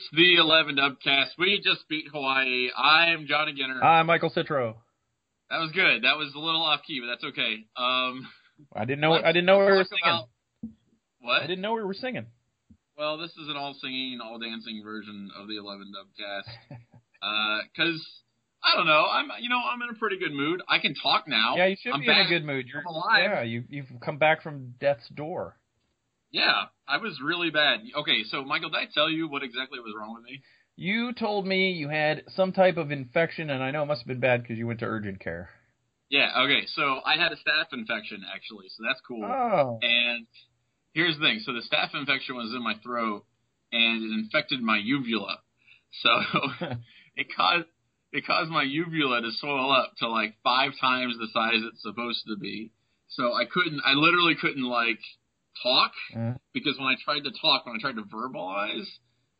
It's the 11 Dubcast. We just beat Hawaii. I'm Johnny Ginter. Hi, Michael Citro. That was good. That was a little off key, but that's okay. Um, I didn't know. I didn't know we were singing. about- what? I didn't know we were singing. Well, this is an all singing, all dancing version of the 11 Dubcast. Because I don't know. I'm you know I'm in a pretty good mood. I can talk now. Yeah, you should I'm be back. in a good mood. You're I'm alive. Yeah, you you've come back from death's door. Yeah, I was really bad. Okay, so Michael, did I tell you what exactly was wrong with me? You told me you had some type of infection, and I know it must have been bad because you went to urgent care. Yeah. Okay, so I had a staph infection actually, so that's cool. Oh. And here's the thing: so the staph infection was in my throat, and it infected my uvula. So it caused it caused my uvula to swell up to like five times the size it's supposed to be. So I couldn't, I literally couldn't like talk Uh, because when I tried to talk, when I tried to verbalize,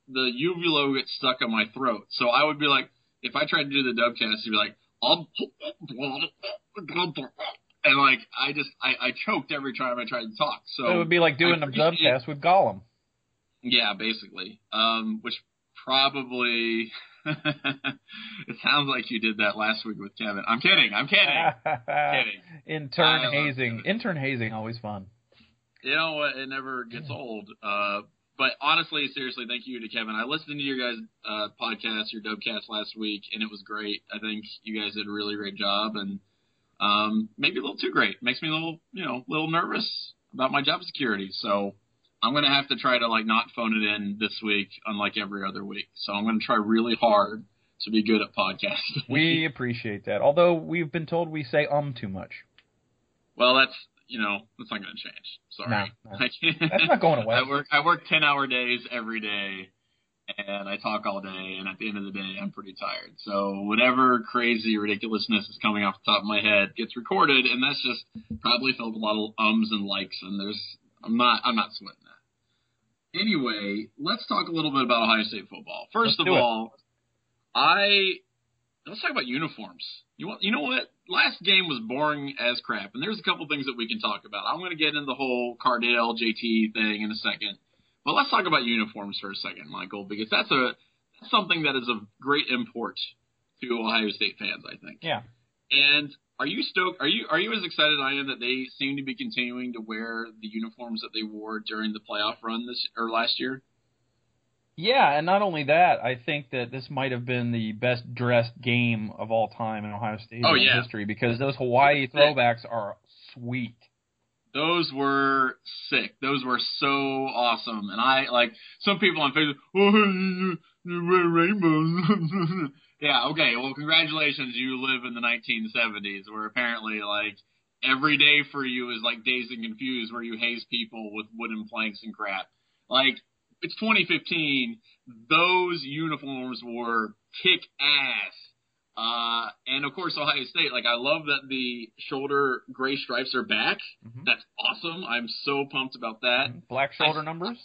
the uvula would get stuck in my throat. So I would be like, if I tried to do the dubcast, you'd be like, "Um," and like I just I, I choked every time I tried to talk. So it would be like doing I a appreciate- dubcast with Gollum. yeah, basically. Um, which probably it sounds like you did that last week with Kevin. I'm kidding. I'm kidding. kidding. Intern hazing. Intern hazing always fun. You know what? It never gets old. Uh, but honestly, seriously, thank you to Kevin. I listened to your guys' uh, podcast, your Dubcast last week, and it was great. I think you guys did a really great job, and um, maybe a little too great. Makes me a little, you know, a little nervous about my job security. So I'm gonna have to try to like not phone it in this week, unlike every other week. So I'm gonna try really hard to be good at podcasting. We appreciate that. Although we've been told we say um too much. Well, that's you know that's not going to change. Sorry, No, no. That's not going away. I work I work ten hour days every day, and I talk all day. And at the end of the day, I'm pretty tired. So whatever crazy ridiculousness is coming off the top of my head gets recorded, and that's just probably filled with a lot of ums and likes. And there's I'm not I'm not sweating that. Anyway, let's talk a little bit about Ohio State football. 1st Let's of it. all, I let's talk about uniforms. You want, you know what? Last game was boring as crap, and there's a couple things that we can talk about. I'm going to get into the whole Cardale JT thing in a second, but let's talk about uniforms for a second, Michael, because that's a that's something that is of great import to Ohio State fans, I think. Yeah. And are you stoked? Are you are you as excited as I am that they seem to be continuing to wear the uniforms that they wore during the playoff run this or last year? Yeah, and not only that, I think that this might have been the best dressed game of all time in Ohio State Oh, yeah. history because those Hawaii throwbacks are sweet. Those were sick. Those were so awesome. And I like some people on Facebook. Oh, rainbows. yeah. Okay. Well, congratulations. You live in the 1970s, where apparently like every day for you is like dazed and confused, where you haze people with wooden planks and crap. Like it's 2015. Those uniforms were kick ass. Uh, and of course Ohio State. Like I love that the shoulder gray stripes are back. Mhm. That's awesome. I'm so pumped about that. Black shoulder I- numbers.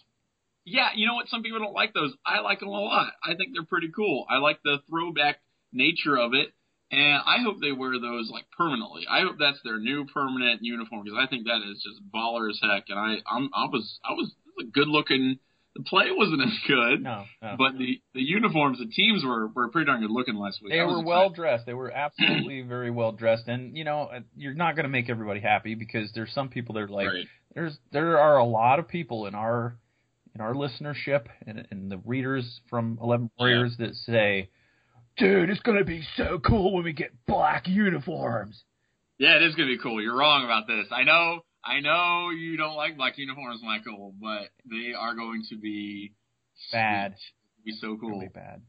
Yeah, you know what? Some people don't like those. I like them a lot. I think they're pretty cool. I like the throwback nature of it, and I hope they wear those like permanently. I hope that's their new permanent uniform because I think that is just baller as heck. And I, I'm, I was, I was, was a good looking. The play wasn't as good, No, no. but the the uniforms, the teams were were pretty darn good looking last week. They were excited. well dressed. They were absolutely very well dressed, and you know uh, you're not going to make everybody happy because there's some people that are like Right. there's there are a lot of people in our in our listenership and, and the readers from Eleven Warriors that say, "Dude, it's going to be so cool when we get black uniforms." Yeah, it is gonna be cool. You're wrong about this. I know. I know you don't like black uniforms, Michael, but they are going to be Bad. sweet. Be so cool. Really bad.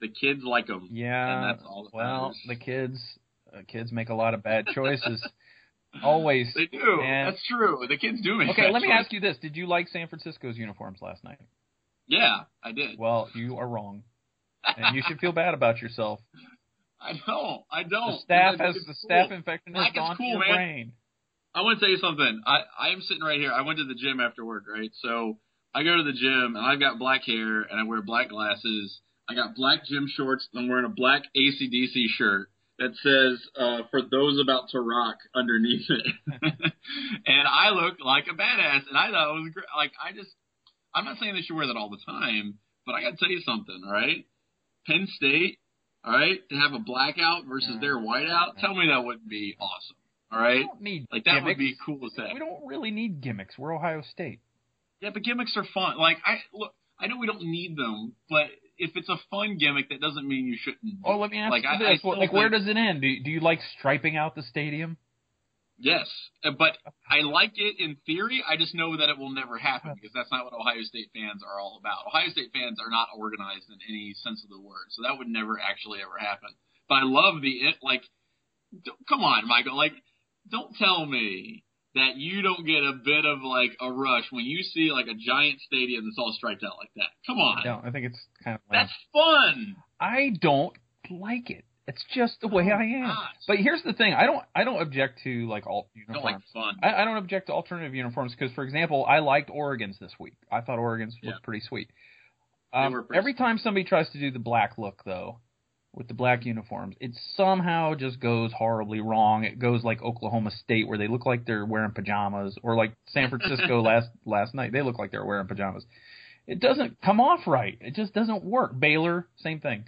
The kids like them. Yeah. And that's all that well, matters. the kids uh, kids make a lot of bad choices. Always. They do. And- That's true. The kids do make. Okay, let me choice. ask you this: Did you like San Francisco's uniforms last night? Yeah, I did. Well, you are wrong, and you should feel bad about yourself. I don't. I don't. The staph has the staph infection has gone cool, to your man. brain. I want to tell you something. I I am sitting right here. I went to the gym after work, right? So I go to the gym and I've got black hair and I wear black glasses. I got black gym shorts. And I'm wearing a black ACDC shirt that says uh, "For those about to rock" underneath it, and I look like a badass. And I thought it was great. Like I just, I'm not saying that you wear that all the time, but I got to tell you something. All right, Penn State. All right, to have a blackout versus their whiteout. Tell me that wouldn't be awesome. All right, We don't need like that gimmicks. would be cool as heck. We don't really need gimmicks. We're Ohio State. Yeah, but gimmicks are fun. Like I look, I know we don't need them, but if it's a fun gimmick, that doesn't mean you shouldn't. Oh, let me ask like, you I, this: I like, where does it end? Do, do you like striping out the stadium? Yes, uh, but I like it in theory. I just know that it will never happen because that's not what Ohio State fans are all about. Ohio State fans are not organized in any sense of the word, so that would never actually ever happen. But I love the it. Like, come on, Michael. Like, don't tell me that you don't get a bit of like a rush when you see like a giant stadium that's all striped out like that. Come on, I don't. I think it's kind of. lame. that's fun. I don't like it. It's just the way Oh, I am. gosh. But here's the thing: I don't. I don't object to like alt I don't like uniforms. fun. I, I don't object to alternative uniforms because, for example, I liked Oregon's this week. I thought Oregon's Yeah. looked pretty sweet. Um, pretty every time somebody tries to do the black look, though, with the black uniforms, it somehow just goes horribly wrong. It goes like Oklahoma State, where they look like they're wearing pajamas, or like San Francisco last last night, they look like they're wearing pajamas. It doesn't come off right. It just doesn't work. Baylor, same thing.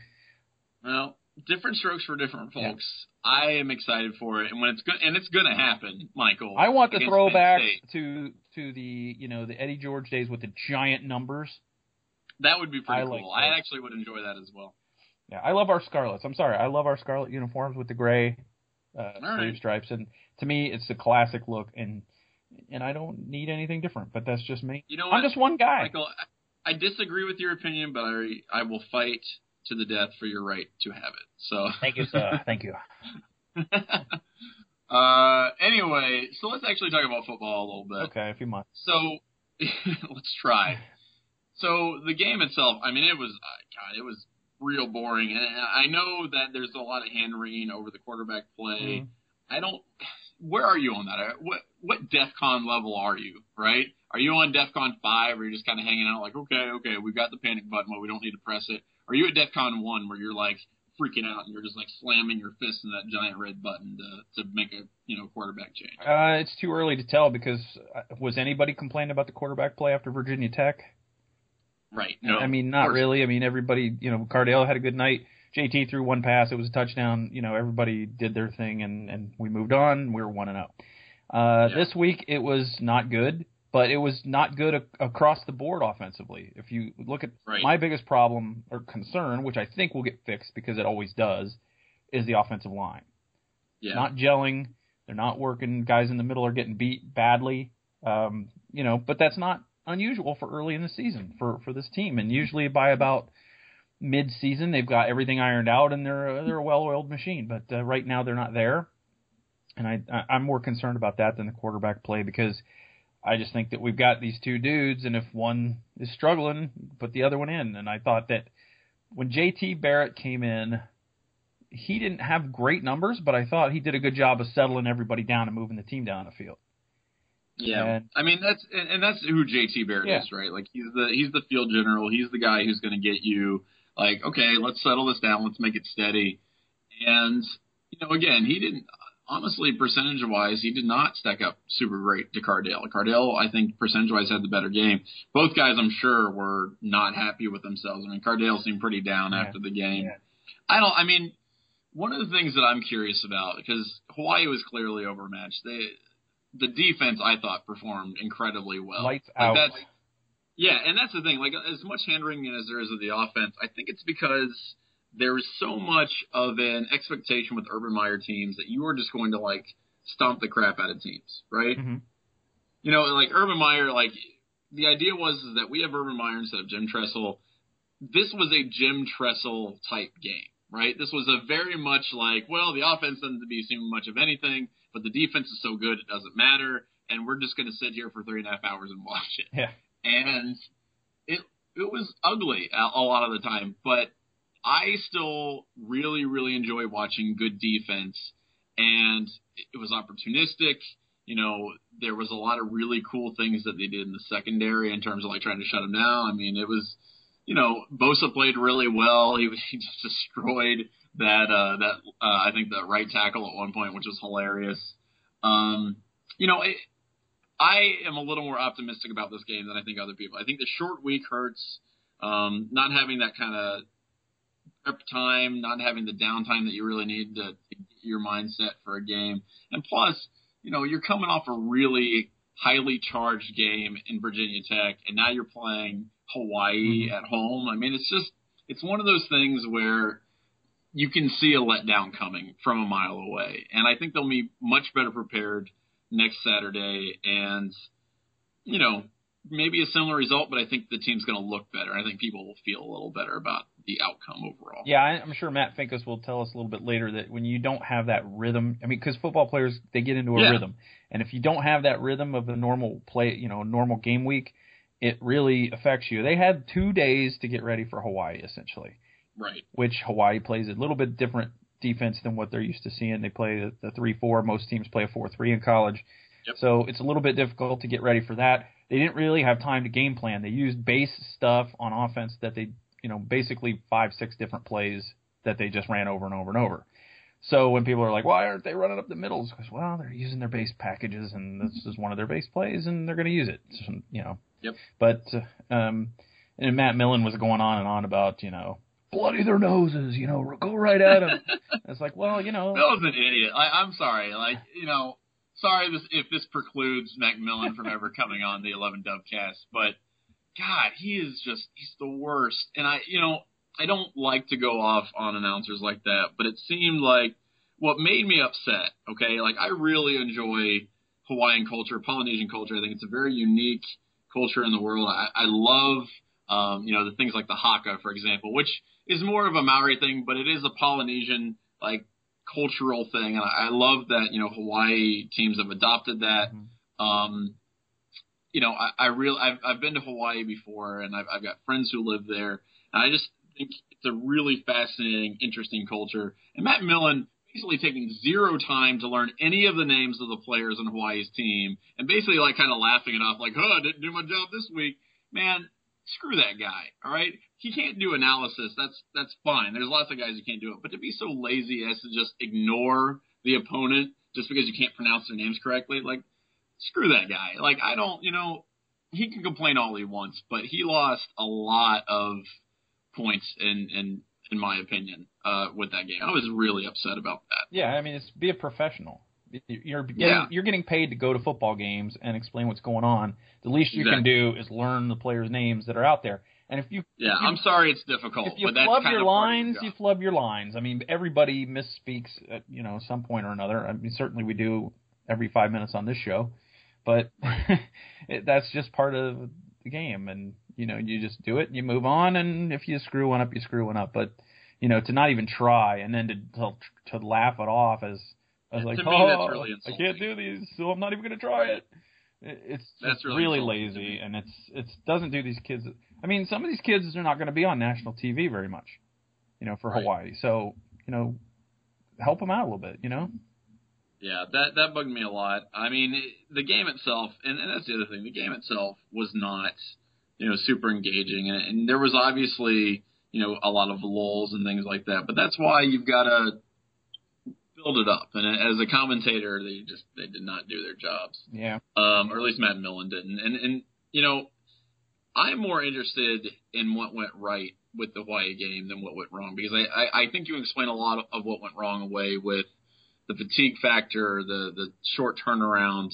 Well, different strokes for different Yeah. folks. I am excited for it, and when it's good, and it's going to happen, Michael. I want the throwbacks to to the you know the Eddie George days with the giant numbers. That would be pretty I cool. like I actually would enjoy that as well. Yeah, I love our scarlets. I'm sorry, I love our scarlet uniforms with the gray uh, All sleeve right. stripes, and to me, it's a classic look, and and I don't need anything different. But that's just me. You know I'm just one guy. Michael? I, I disagree with your opinion, but I I will fight to the death for your right to have it. So. Thank you, sir. Thank you. uh. Anyway, so let's actually talk about football a little bit. Okay, if you must. So let's try. So the game itself, I mean, it was uh, God, it was real boring, and I know that there's a lot of hand wringing over the quarterback play. Mhm. I don't. Where are you on that? What what DefCon level are you? Right? Are you on DefCon five, or you're just kind of hanging out like, okay, okay, we've got the panic button, but we don't need to press it? Are you at DefCon one, where you're like freaking out and you're just like slamming your fist in that giant red button to to make a you know quarterback change? Uh, it's too early to tell because uh, was anybody complaining about the quarterback play after Virginia Tech? Right? No. I mean, not really. I mean, everybody, you know, Cardale had a good night. JT threw one pass. It was a touchdown. You know, everybody did their thing, and and we moved on. We were one and zero. Uh, Yeah. This week it was not good, but it was not good ac- across the board offensively. If you look at Right. my biggest problem or concern, which I think will get fixed because it always does, is the offensive line. Yeah. Not gelling. They're not working. Guys in the middle are getting beat badly. Um, you know, but that's not unusual for early in the season for for this team. And usually by about mid-season, they've got everything ironed out and they're they're a well-oiled machine. But uh, right now they're not there, and I, I I'm more concerned about that than the quarterback play because I just think that we've got these two dudes, and if one is struggling, put the other one in. And I thought that when JT Barrett came in. He didn't have great numbers, but I thought he did a good job of settling everybody down and moving the team down the field. Yeah, And- I mean that's and, and that's who JT Barrett Yeah. is, right? Like he's the he's the field general. He's the guy who's going to get you like, okay, let's settle this down. Let's make it steady. And you know, again, he didn't honestly percentage wise, he did not stack up super great to Cardale. Cardale, I think percentage wise had the better game. Both guys, I'm sure, were not happy with themselves. I mean, Cardale seemed pretty down Yeah. after the game. Yeah. I don't. I mean, one of the things that I'm curious about because Hawaii was clearly overmatched. They the defense I thought performed incredibly well. Lights Like, out. that's- yeah, and that's the thing. Like as much hand wringing as there is of the offense, I think it's because there's so much of an expectation with Urban Meyer teams that you are just going to like stomp the crap out of teams, right? Mhm. You know, like Urban Meyer, like the idea was is that we have Urban Meyer instead of Jim Tressel. This was a Jim Tressel type game, right? This was a very much like, well, the offense doesn't to be seeing much of anything, but the defense is so good it doesn't matter, and we're just going to sit here for three and a half hours and watch it Yeah. and it it was ugly a, a lot of the time, but I still really really enjoy watching good defense, and it was opportunistic. You know, there was a lot of really cool things that they did in the secondary in terms of like trying to shut them down. I mean, it was, you know, Bosa played really well. He was he just destroyed that uh, that uh, I think the right tackle at one point, which was hilarious. Um, you know, it, I am a little more optimistic about this game than I think other people. I think the short week hurts. Um, not having that kind of prep time, not having the downtime that you really need to, to get your mindset for a game, and plus, you know, you're coming off a really highly charged game in Virginia Tech, and now you're playing Hawaii mm-hmm. at home. I mean, it's just it's one of those things where you can see a letdown coming from a mile away, and I think they'll be much better prepared next Saturday, and you know maybe a similar result, but I think the team's going to look better. I think people will feel a little better about the outcome overall. Yeah, I'm sure Matt Finkes will tell us a little bit later that when you don't have that rhythm, I mean, because football players they get into a yeah. rhythm, and if you don't have that rhythm of a normal play, you know, normal game week, it really affects you. They had two days to get ready for Hawaii, essentially. Right. Which Hawaii plays a little bit different defense than what they're used to seeing. They play the, three four. Most teams play a four three in college. Yep. So it's a little bit difficult to get ready for that. They didn't really have time to game plan. They used base stuff on offense that they, you know, basically five, six different plays that they just ran over and over and over. So when people are like, why aren't they running up the middles? Because well, they're using their base packages, and this is one of their base plays, and they're going to use it. So, you know. Yep. But um, and Matt Millen was going on and on about you know bloody their noses, you know, go right at them. it's like, well, you know, Millen's an idiot. I, I'm sorry, like you know, sorry this, if this precludes Matt Millen from ever coming on the 11 Dubcast, but God, he is just he's the worst. And I, you know, I don't like to go off on announcers like that, but it seemed like what made me upset. Okay, like I really enjoy Hawaiian culture, Polynesian culture. I think it's a very unique culture in the world. I, I love, um, you know, the things like the haka, for example, which is more of a Maori thing, but it is a Polynesian like cultural thing, and I, I love that you know Hawaii teams have adopted that. Mm-hmm. Um, you know, I, I real I've I've been to Hawaii before, and I've I've got friends who live there, and I just think it's a really fascinating, interesting culture. And Matt Millen basically taking zero time to learn any of the names of the players on Hawaii's team, and basically like kind of laughing it off, like, "Oh, I didn't do my job this week." Man, screw that guy. All right, he can't do analysis. That's that's fine. There's lots of guys who can't do it, but to be so lazy as to just ignore the opponent just because you can't pronounce their names correctly, like screw that guy. Like I don't, you know, he can complain all he wants, but he lost a lot of points in in in my opinion uh with that game. I was really upset about that. Yeah, I mean, it's be a professional. You're getting yeah. you're getting paid to go to football games and explain what's going on. The least you exactly. can do is learn the players' names that are out there. And if you yeah, if you, I'm sorry it's difficult. If you but flub your lines, you flub your lines. I mean, everybody misspeaks at you know some point or another. I mean, certainly we do every five minutes on this show, but it, that's just part of the game. And you know, you just do it and you move on. And if you screw one up, you screw one up. But you know, to not even try and then to to, to laugh it off as I was like, to oh, really I can't do these, so I'm not even going to try it. It's that's really, really lazy, and it's it doesn't do these kids. I mean, some of these kids are not going to be on national TV very much, you know, for right. Hawaii. So you know, help them out a little bit, you know. Yeah, that that bugged me a lot. I mean, it, the game itself, and, and that's the other thing. The game itself was not, you know, super engaging, and, and there was obviously, you know, a lot of lulls and things like that. But that's why you've got to build it up. And as a commentator, they just they did not do their jobs. Yeah. Um, or at least Matt Millen didn't. And and you know, I'm more interested in what went right with the Hawaii game than what went wrong because I I, I think you explain a lot of, what went wrong away with the fatigue factor, the the short turnaround.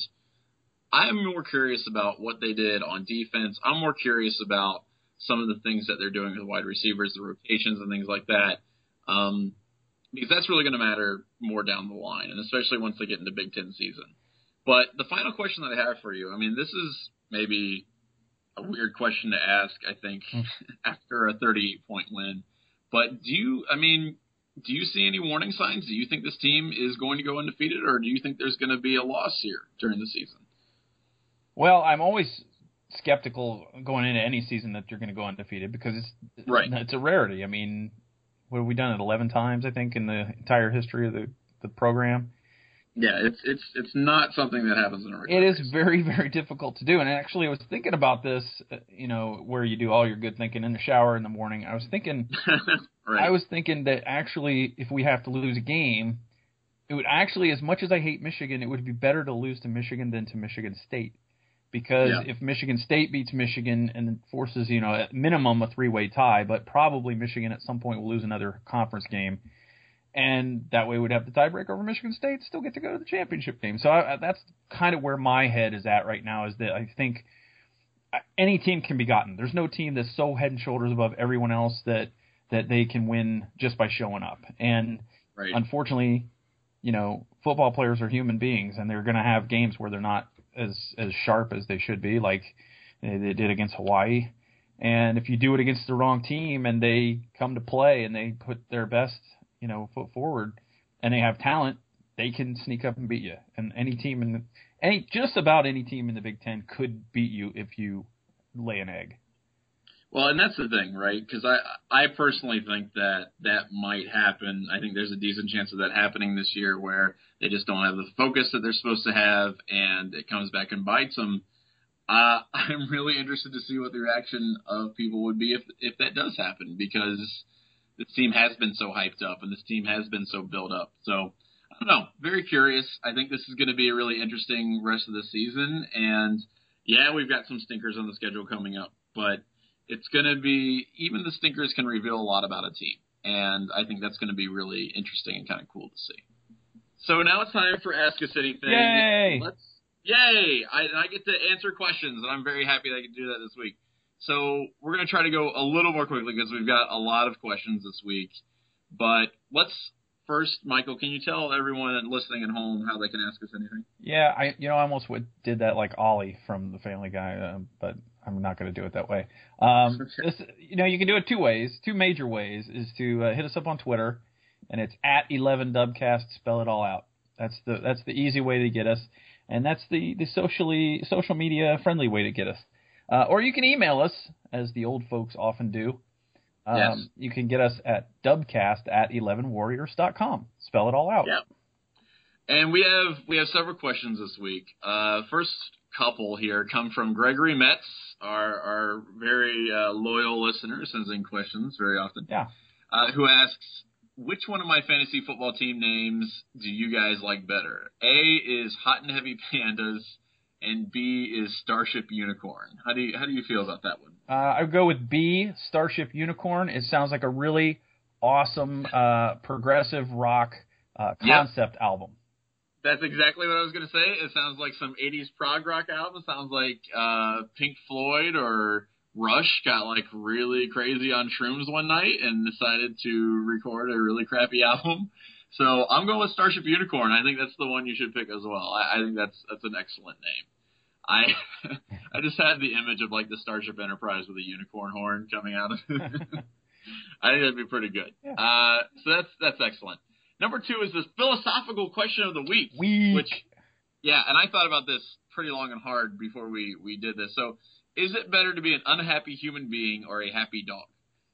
I'm more curious about what they did on defense. I'm more curious about some of the things that they're doing with wide receivers, the rotations and things like that. Um, because that's really going to matter more down the line, and especially once they get into Big Ten season. But the final question that I have for you, I mean, this is maybe a weird question to ask, I think, hmm. after a 38 point win. But do you, I mean, do you see any warning signs? Do you think this team is going to go undefeated, or do you think there's going to be a loss here during the season? Well, I'm always skeptical going into any season that you're going to go undefeated because it's right. it's a rarity. I mean, what have we done it 11 times I think in the entire history of the the program. Yeah, it's it's it's not something that happens in a It is very very difficult to do. And actually, I was thinking about this. Uh, you know, where you do all your good thinking in the shower in the morning. I was thinking, right. I was thinking that actually, if we have to lose a game, it would actually, as much as I hate Michigan, it would be better to lose to Michigan than to Michigan State, because Yeah. if Michigan State beats Michigan and forces, you know, at minimum a three-way tie, but probably Michigan at some point will lose another conference game, and that way we'd have the tiebreaker over Michigan State, still get to go to the championship game. So I, I- that's kind of where my head is at right now. Is that I think any team can be gotten. There's no team that's so head and shoulders above everyone else that that they can win just by showing up. And Right. unfortunately, you know, football players are human beings, and they're going to have games where they're not as as sharp as they should be, like they did against Hawaii. And if you do it against the wrong team, and they come to play and they put their best, you know, foot forward, and they have talent, they can sneak up and beat you. And any team in the, any just about any team in the Big Ten could beat you if you lay an egg. Well, and that's the thing, right? Because I I personally think that that might happen. I think there's a decent chance of that happening this year, where they just don't have the focus that they're supposed to have, and it comes back and bites them. Uh, I'm really interested to see what the reaction of people would be if if that does happen, because this team has been so hyped up, and this team has been so built up. So I don't know. Very curious. I think this is going to be a really interesting rest of the season, and yeah, we've got some stinkers on the schedule coming up, but it's going to be even the stinkers can reveal a lot about a team, and I think that's going to be really interesting and kind of cool to see. So now it's time for Ask us anything. Yay! Let's yay! I, I get to answer questions, and I'm very happy that I can do that this week. So we're going to try to go a little more quickly because we've got a lot of questions this week. But let's first, Michael, can you tell everyone listening at home how they can ask us anything? Yeah, I you know I almost would, did that like Ollie from the Family Guy, uh, but I'm not going to do it that way. Um, this, you know, you can do it two ways, two major ways. Is to uh, hit us up on Twitter, and it's at 11 Dubcast. Spell it all out. That's the that's the easy way to get us, and that's the the socially social media friendly way to get us. Uh, or you can email us, as the old folks often do. Um, Yes. You can get us at dubcast at 11warriors.com. Spell it all out. Yeah. And we have we have several questions this week. Uh, first couple here come from Gregory Metz, our our very uh, loyal listener, sends in questions very often. Yeah. Uh, who asks, which one of my fantasy football team names do you guys like better? A is Hot and Heavy Pandas, and B is Starship Unicorn. How do you how do you feel about that one? Uh, I would go with B, Starship Unicorn. It sounds like a really awesome uh, progressive rock uh, Yep. concept album. That's exactly what I was going to say. It sounds like some 80s prog rock album. Sounds like uh, Pink Floyd or Rush got like really crazy on shrooms one night and decided to record a really crappy album. So I'm going with Starship Unicorn. I think that's the one you should pick as well. I, I think that's that's an excellent name. I I just had the image of like the Starship Enterprise with a unicorn horn coming out of it. I think that'd be pretty good. Yeah. Uh, so that's that's excellent. Number two is this philosophical question of the week. Weak. Which, yeah, and I thought about this pretty long and hard before we we did this. So, is it better to be an unhappy human being or a happy dog?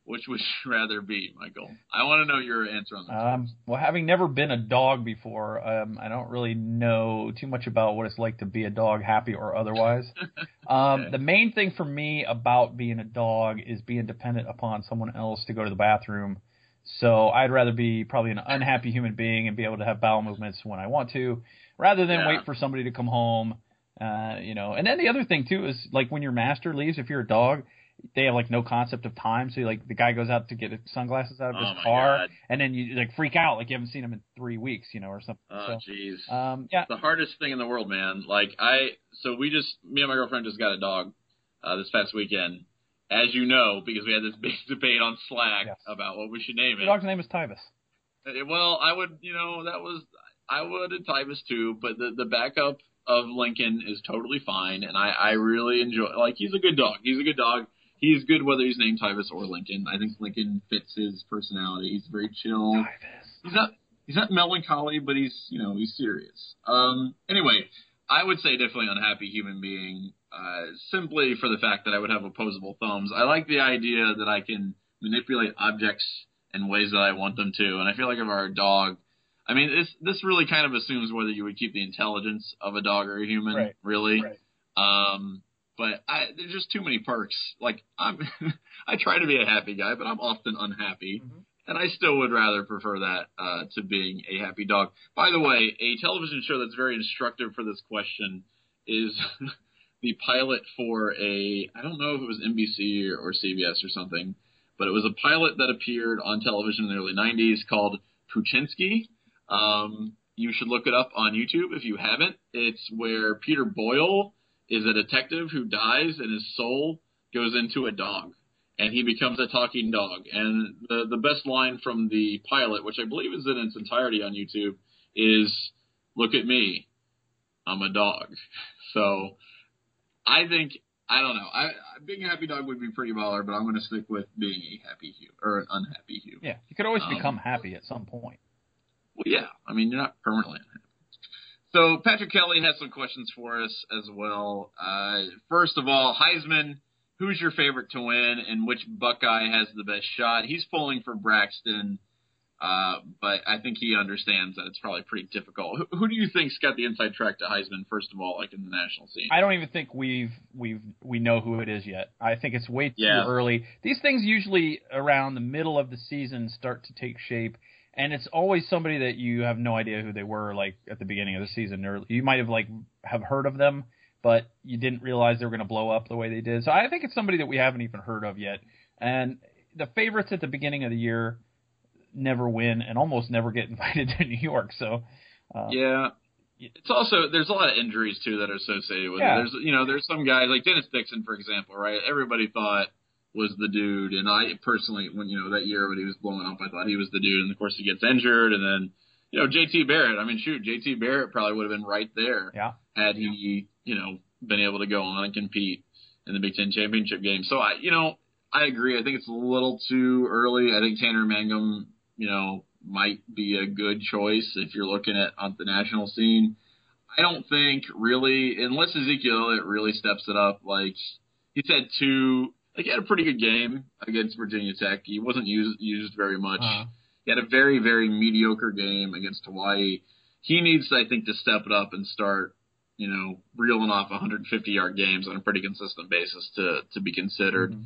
Which would you rather be, Michael? I want to know your answer on that. Um, well, having never been a dog before, um, I don't really know too much about what it's like to be a dog, happy or otherwise. Um, Okay. The main thing for me about being a dog is being dependent upon someone else to go to the bathroom. So I'd rather be probably an unhappy human being and be able to have bowel movements when I want to, rather than Yeah. wait for somebody to come home. Uh, you know, and then the other thing too is like when your master leaves, if you're a dog, they have like no concept of time. So like the guy goes out to get his sunglasses out of Oh his my car, God. and then you like freak out like you haven't seen him in three weeks, you know, or something. Oh, jeez. so, um, yeah, the hardest thing in the world, man. Like I, so we just, me and my girlfriend just got a dog uh, this past weekend, as you know, because we had this big debate on Slack Yes. about what we should name the it. dog's name is Tyvus. Uh, Well, I would, you know, that was I would at Tyvus too, but the the backup of Lincoln is totally fine, and I I really enjoy. Like he's a good dog. He's a good dog. He's good whether he's named Tyvus or Lincoln. I think Lincoln fits his personality. He's very chill. Tyvus. He's not he's not melancholy, but he's you know he's serious. Um. Anyway, I would say definitely unhappy human being. Uh, simply for the fact that I would have opposable thumbs. I like the idea that I can manipulate objects in ways that I want them to, and I feel like if a dog, I mean this this really kind of assumes whether you would keep the intelligence of a dog or a human, Right, really. right. Um. But I, there's just too many perks. Like I'm, I try to be a happy guy, but I'm often unhappy. Mhm. And I still would rather prefer that uh, to being a happy dog. By the way, a television show that's very instructive for this question is the pilot for a I don't know if it was NBC or, CBS or something, but it was a pilot that appeared on television in the early '90s called Poochinski. Um, you should look it up on YouTube if you haven't. It's where Peter Boyle is a detective who dies and his soul goes into a dog and he becomes a talking dog. And the the best line from the pilot, which I believe is in its entirety on YouTube, is "Look at me, I'm a dog." So I think I don't know. I being a happy dog would be pretty baller, but I'm going to stick with being a happy Hugh or an unhappy Hugh. Yeah, you could always Um, become happy at some point. Well, yeah. I mean, you're not permanently unhappy. So Patrick Kelly has some questions for us as well. Uh, first of all, Heisman, who's your favorite to win, and which Buckeye has the best shot? He's pulling for Braxton, uh, but I think he understands that it's probably pretty difficult. Who, who do you think's got the inside track to Heisman? First of all, like in the national scene. I don't even think we've we've we know who it is yet. I think it's way too Yeah. early. These things usually around the middle of the season start to take shape, and it's always somebody that you have no idea who they were like at the beginning of the season, or you might have like have heard of them, but you didn't realize they were going to blow up the way they did. So I think it's somebody that we haven't even heard of yet. And the favorites at the beginning of the year never win and almost never get invited to New York. So uh, Yeah. It's also there's a lot of injuries too that are associated with Yeah. it. There's you know there's some guys like Dennis Dixon for example, right? Everybody thought was the dude, and I personally when you know that year when he was blowing up, I thought he was the dude, and of course he gets injured, and then you know JT Barrett. I mean, shoot, JT Barrett probably would have been right there yeah. had he you know been able to go on and compete in the Big Ten championship game. So I you know I agree. I think it's a little too early. I think Tanner Mangum you know might be a good choice if you're looking at on the national scene. I don't think really unless Ezekiel Elliott really steps it up. Like he's had two. Like he had a pretty good game against Virginia Tech. He wasn't used used very much. Uh, He had a very, very mediocre game against Hawaii. He needs, I think, to step it up and start, you know, reeling off 150 yard games on a pretty consistent basis to to be considered. mhm.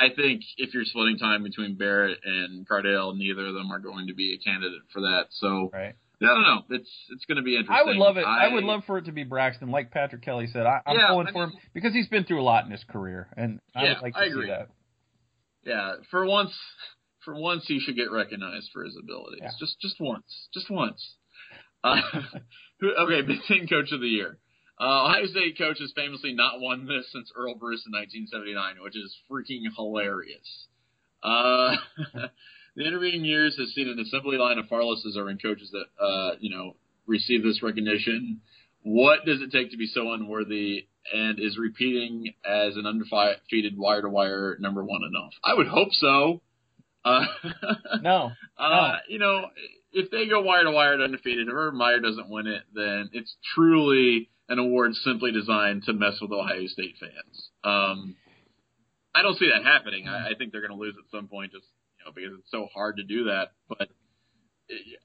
I think if you're splitting time between Barrett and Cardale, neither of them are going to be a candidate for that. So Right. I don't know. It's it's going to be interesting. I would love it. I, would love for it to be Braxton, like Patrick Kelly said. I, I'm Yeah, pulling I for mean- him because he's been through a lot in his career, and I Yeah, would like to I see that. Yeah, for once, for once he should get recognized for his abilities. Yeah. Just just once, just once. Uh, who, okay, Big Ten Coach of the Year. Uh, Ohio State coach has famously not won this since Earle Bruce in 1979, which is freaking hilarious. Uh, the intervening years has seen an assembly line of far less deserving coaches that uh, you know receive this recognition. What does it take to be so unworthy? And is repeating as an undefeated wire to wire number one enough? I would hope so. Uh, No, uh, you know, if they go wire to wire undefeated, if Urban Meyer doesn't win it, then it's truly an award simply designed to mess with Ohio State fans. Um, I don't see that happening. I, I think they're going to lose at some point, just you know, because it's so hard to do that. But eh,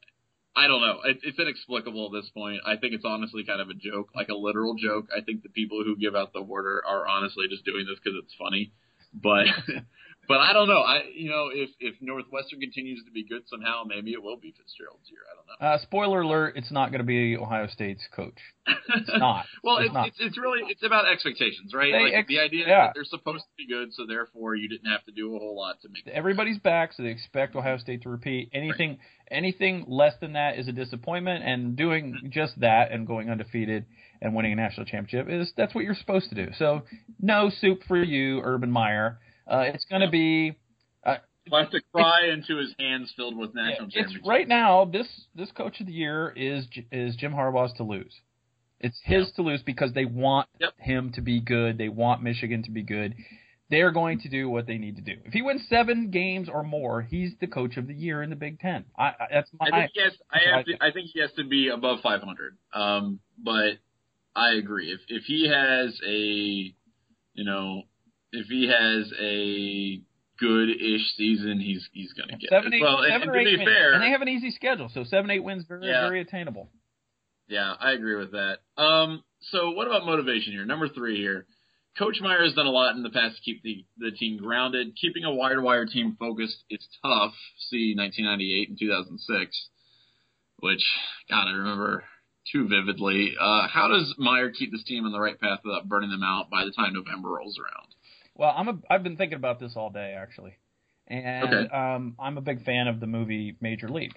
I don't know. It, it's inexplicable at this point. I think it's honestly kind of a joke, like a literal joke. I think the people who give out the are, are honestly just doing this because it's funny. But but I don't know. I you know if if Northwestern continues to be good somehow, maybe it will be Fitzgerald's year. I don't know. uh, spoiler alert: it's not going to be Ohio State's coach. It's not. well, It's it's, not. it's it's really it's about expectations, right? They like ex- the idea yeah. that they're supposed to be good, so therefore you didn't have to do a whole lot to make. Everybody's back, so they expect Ohio State to repeat. Anything, anything less than that is a disappointment. And doing just that and going undefeated and winning a national championship is that's what you're supposed to do. So no soup for you, Urban Meyer. Uh, it's going to be have to cry into his hands filled with national it's championships. right now. This this coach of the year is is Jim Harbaugh's to lose. It's his to lose because they want Yep. him to be good. They want Michigan to be good. They're going to do what they need to do. If he wins seven games or more, he's the coach of the year in the Big Ten. I, I that's my. I think he has. I I have to. I think he has to be above 500. Um, but I agree. If if he has a, you know, if he has a good-ish season, he's he's gonna get seven, it. eight, well, and, seven and or to be wins. fair, and they have an easy schedule, so seven, eight wins very Yeah. very attainable. Yeah, I agree with that. Um, so what about motivation here? Number three here. Coach Meyer has done a lot in the past to keep the, the team grounded. Keeping a wire to wire team focused is tough. See 1998 and 2006, which, God, I remember too vividly. Uh, how does Meyer keep this team on the right path without burning them out by the time November rolls around? Well, I'm a I've been thinking about this all day actually, and Okay. um, I'm a big fan of the movie Major League,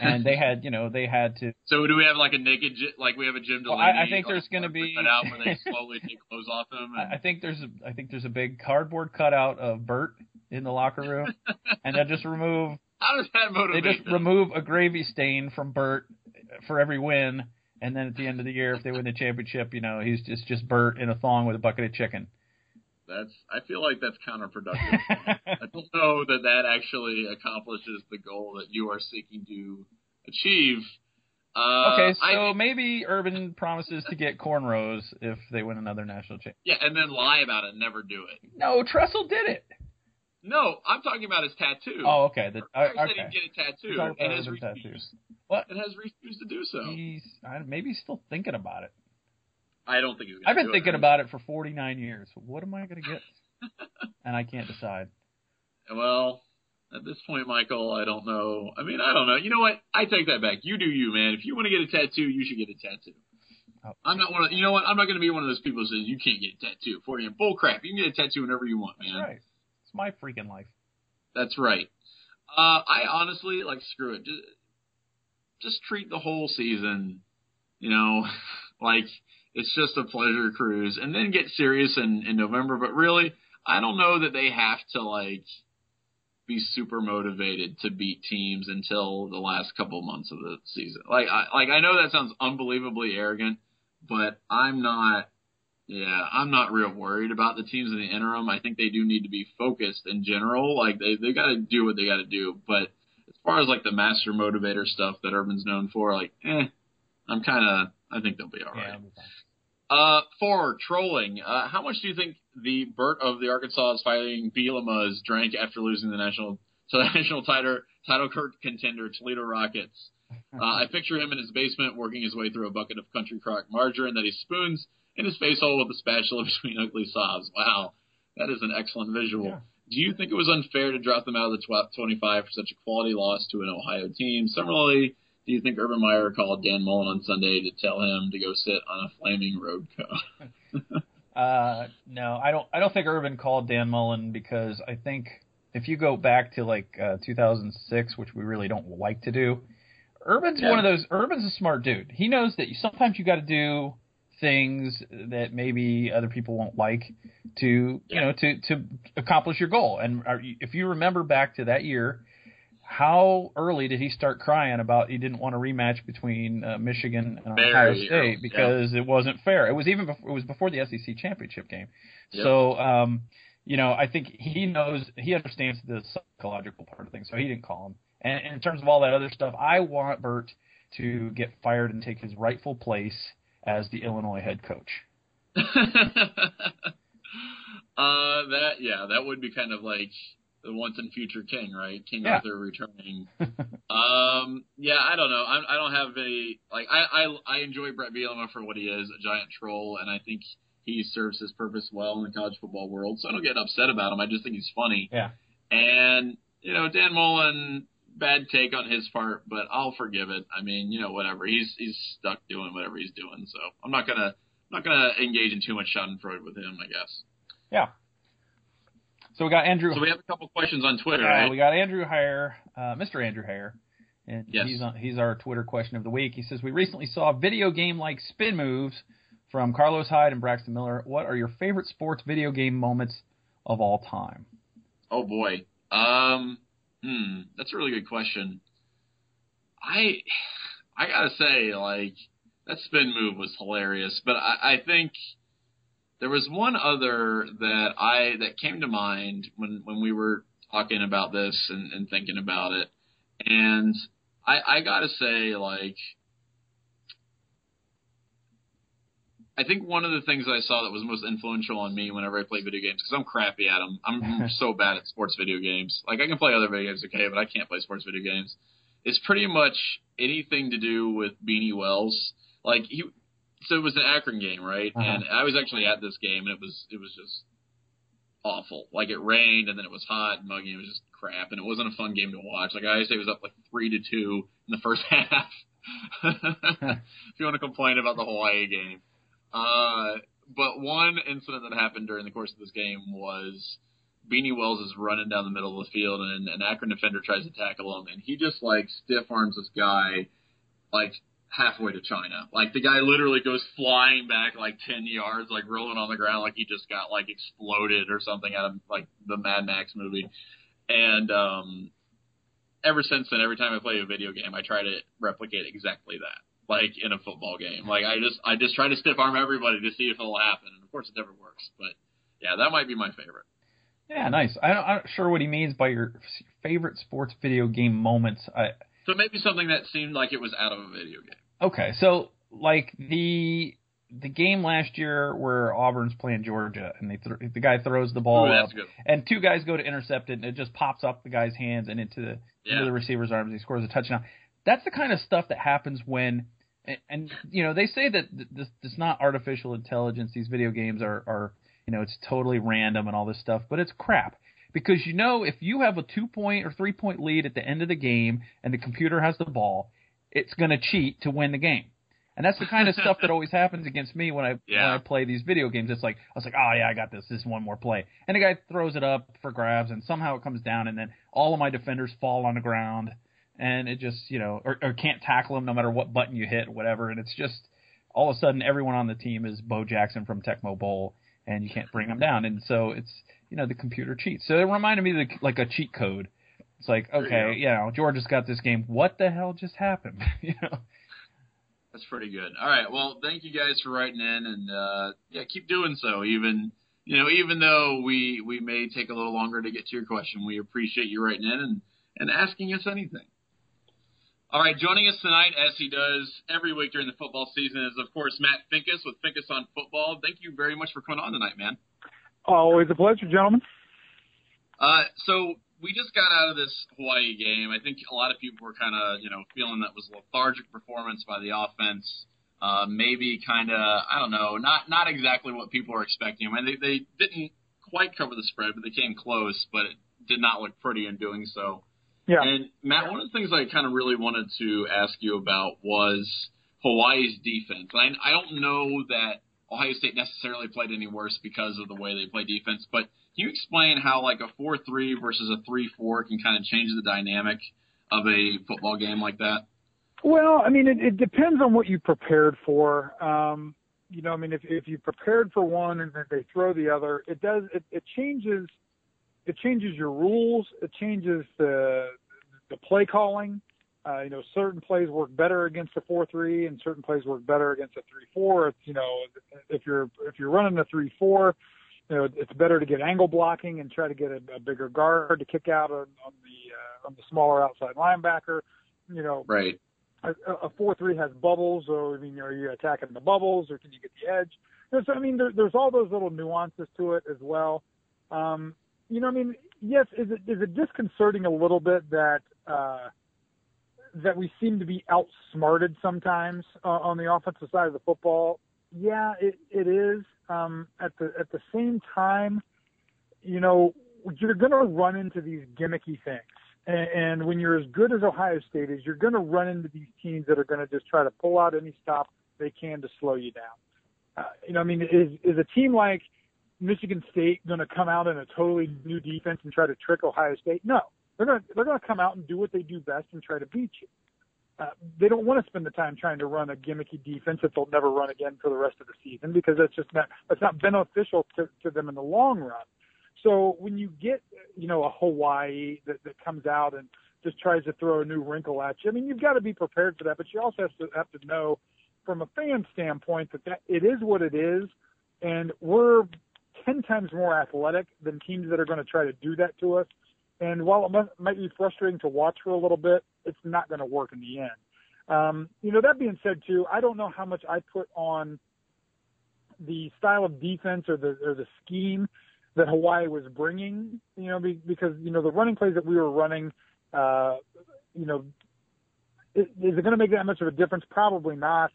and they had you know they had to so do we have like a naked, like we have a Jim Well, Delaney? I- I think like, there's gonna cardboard be- cutout where they slowly take clothes off him. And, I think there's a I think there's a big cardboard cutout of Bert in the locker room, and they'll just remove how does that motivate? they just them? remove a gravy stain from Bert for every win, and then at the end of the year, if they win the championship, you know he's just just Bert in a thong with a bucket of chicken. That's. I feel like that's counterproductive. I don't know that that actually accomplishes the goal that you are seeking to achieve. Uh, okay, so I, maybe Urban promises to get cornrows if they win another national championship. yeah, and then lie about it and never do it. No, Tressel did it. No, I'm talking about his tattoo. Oh, okay. The, I uh, said he'd get a tattoo and has refused. tattoos. What? And has refused to do so. He's I, maybe he's still thinking about it. I don't think he's. I've been thinking it. about it for 49 years. What am I going to get? and I can't decide. Well, at this point, Michael, I don't know. I mean, I don't know. You know what? I take that back. You do you, man. If you want to get a tattoo, you should get a tattoo. Oh. I'm not one of. You know what? I'm not going to be one of those people who says you can't get a tattoo for you. Bull crap. You can get a tattoo whenever you want, man. That's right. It's my freaking life. That's right. Uh, I honestly like screw it. Just, just treat the whole season, you know, like it's just a pleasure cruise, and then get serious in in November. But really, I don't know that they have to like be super motivated to beat teams until the last couple months of the season. Like I like I know that sounds unbelievably arrogant, but I'm not yeah, I'm not real worried about the teams in the interim. I think they do need to be focused in general. Like they they got to do what they got to do. But as far as like the master motivator stuff that Urban's known for, like, eh, I'm kind of I think they'll be all right. Yeah. Uh, for trolling, uh, how much do you think the Bert of the Arkansas fighting Bielema's drank after losing the national to the national title title contender Toledo Rockets? Uh, I picture him in his basement working his way through a bucket of country crock margarine that he spoons in his face hole with a spatula between ugly sobs. Wow, that is an excellent visual. Yeah. Do you think it was unfair to drop them out of the top 25 for such a quality loss to an Ohio team? Similarly, do you think Urban Meyer called Dan Mullen on Sunday to tell him to go sit on a flaming road car? Uh, no, I don't. I don't think Urban called Dan Mullen because I think if you go back to like uh, 2006, which we really don't like to do, Urban's Yeah. one of those. Urban's a smart dude. He knows that you, sometimes you got to do things that maybe other people won't like to you know to to accomplish your goal. And if you remember back to that year, how early did he start crying about he didn't want a rematch between uh, Michigan and Very Ohio early, State yeah. because it wasn't fair. It was even before, it was before the SEC championship game. Yep. So um, you know, I think he knows he understands the psychological part of things, so he didn't call him. And, and in terms of all that other stuff, I want Bert to get fired and take his rightful place as the Illinois head coach. uh, that yeah, that would be kind of like the once and future king, right? King Yeah. Arthur returning. um, yeah, I don't know. I, I don't have any like. I, I I enjoy Bret Bielema for what he is, a giant troll, and I think he serves his purpose well in the college football world. So I don't get upset about him. I just think he's funny. Yeah. And you know, Dan Mullen, bad take on his part, but I'll forgive it. I mean, you know, whatever. He's he's stuck doing whatever he's doing, so I'm not gonna I'm not gonna engage in too much Schadenfreude with him. I guess. Yeah. So we got Andrew. So we have a couple questions on Twitter, Yeah, right? we got Andrew Hare, uh, Mr. Andrew Hare, and Yes. he's on, he's our Twitter question of the week. He says we recently saw video game like spin moves from Carlos Hyde and Braxton Miller. What are your favorite sports video game moments of all time? Oh boy. Um hmm, that's a really good question. I I gotta say, like, that spin move was hilarious, but I, I think there was one other that I that came to mind when, when we were talking about this and, and thinking about it. And I I gotta say, like I think one of the things I saw that was most influential on me whenever I play video games, because I'm crappy at them. I'm, I'm so bad at sports video games. Like I can play other video games, okay, but I can't play sports video games. It's pretty much anything to do with Beanie Wells. Like he, so it was an Akron game, right? Uh-huh. And I was actually at this game, and it was it was just awful. Like it rained, and then it was hot and muggy. And It was just crap, and it wasn't a fun game to watch. Like Ohio State was up like three to two in the first half. if you want to complain about the Hawaii game, uh, but one incident that happened during the course of this game was Beanie Wells is running down the middle of the field, and an Akron defender tries to tackle him, and he just like stiff arms this guy, like halfway to China. Like the guy literally goes flying back like ten yards, like rolling on the ground, like he just got like exploded or something out of like the Mad Max movie. And um, ever since then, every time I play a video game, I try to replicate exactly that, like in a football game. Like I just I just try to stiff arm everybody to see if it'll happen, and of course it never works. But yeah, that might be my favorite. Yeah, nice. I, I'm not sure what he means by your favorite sports video game moments. I so maybe something that seemed like it was out of a video game. Okay, so like the the game last year where Auburn's playing Georgia and they th- the guy throws the ball Ooh, up and two guys go to intercept it and it just pops up the guy's hands and into the yeah. into the receiver's arms and he scores a touchdown. That's the kind of stuff that happens when and, and you know they say that this this not artificial intelligence. These video games are are you know it's totally random and all this stuff, but it's crap because you know if you have a two point or three point lead at the end of the game and the computer has the ball it's going to cheat to win the game. And that's the kind of stuff that always happens against me when I yeah. when I play these video games. It's like I was like, oh yeah, I got this. This is one more play, and the guy throws it up for grabs, and somehow it comes down, and then all of my defenders fall on the ground, and it just you know, or, or can't tackle him no matter what button you hit, whatever. And it's just all of a sudden everyone on the team is Bo Jackson from Tecmo Bowl, and you can't bring them down. And so it's you know the computer cheats. So it reminded me of the, like a cheat code it's like, okay, you know, Georgia's got this game. What the hell just happened? you know. That's pretty good. All right. Well, thank you guys for writing in, and uh, yeah, keep doing so. Even you know, even though we we may take a little longer to get to your question, we appreciate you writing in and and asking us anything. All right, joining us tonight, as he does every week during the football season, is of course Matt Finkes with Finkes on Football. Thank you very much for coming on tonight, man. Always a pleasure, gentlemen. Uh, so we just got out of this Hawaii game. I think a lot of people were kind of, you know, feeling that was lethargic performance by the offense. Uh, maybe kind of, I don't know, not not exactly what people were expecting. I mean, they they didn't quite cover the spread, but they came close, but it did not look pretty in doing so. Yeah. And Matt, one of the things I kind of really wanted to ask you about was Hawaii's defense. I I don't know that Ohio State necessarily played any worse because of the way they play defense, but can you explain how like a four three versus a three four can kind of change the dynamic of a football game like that? Well, I mean, it, it depends on what you prepared for. Um, you know, I mean, if if you prepared for one and then they throw the other, it does it, it changes it changes your rules. It changes the the play calling. Uh, you know, certain plays work better against a four three, and certain plays work better against a three four. You know, if you're if you're running a three four, you know, it's better to get angle blocking and try to get a, a bigger guard to kick out on, on the uh, on the smaller outside linebacker. You know, right. A, four three has bubbles, so I mean, are you attacking the bubbles or can you get the edge? You know, so I mean, there, there's all those little nuances to it as well. Um, you know, I mean, yes, is it is it disconcerting a little bit that uh, that we seem to be outsmarted sometimes uh, on the offensive side of the football? Yeah, it, it is. Um, at the at the same time, you know, you're going to run into these gimmicky things. And, and when you're as good as Ohio State is, you're going to run into these teams that are going to just try to pull out any stop they can to slow you down. Uh, you know, I mean, is is a team like Michigan State going to come out in a totally new defense and try to trick Ohio State? No, they're going to they're going to come out and do what they do best and try to beat you. Uh, they don't want to spend the time trying to run a gimmicky defense that they'll never run again for the rest of the season because that's just not that's not beneficial to, to them in the long run. So when you get you know a Hawaii that, that comes out and just tries to throw a new wrinkle at you, I mean you've got to be prepared for that, but you also have to have to know from a fan standpoint that, that it is what it is, and we're ten times more athletic than teams that are going to try to do that to us. And while it might, be frustrating to watch for a little bit, it's not going to work in the end. Um, you know, that being said, too, I don't know how much I put on the style of defense or the or the scheme that Hawaii was bringing. You know, because you know the running plays that we were running, uh, you know, is, is it going to make that much of a difference? Probably not.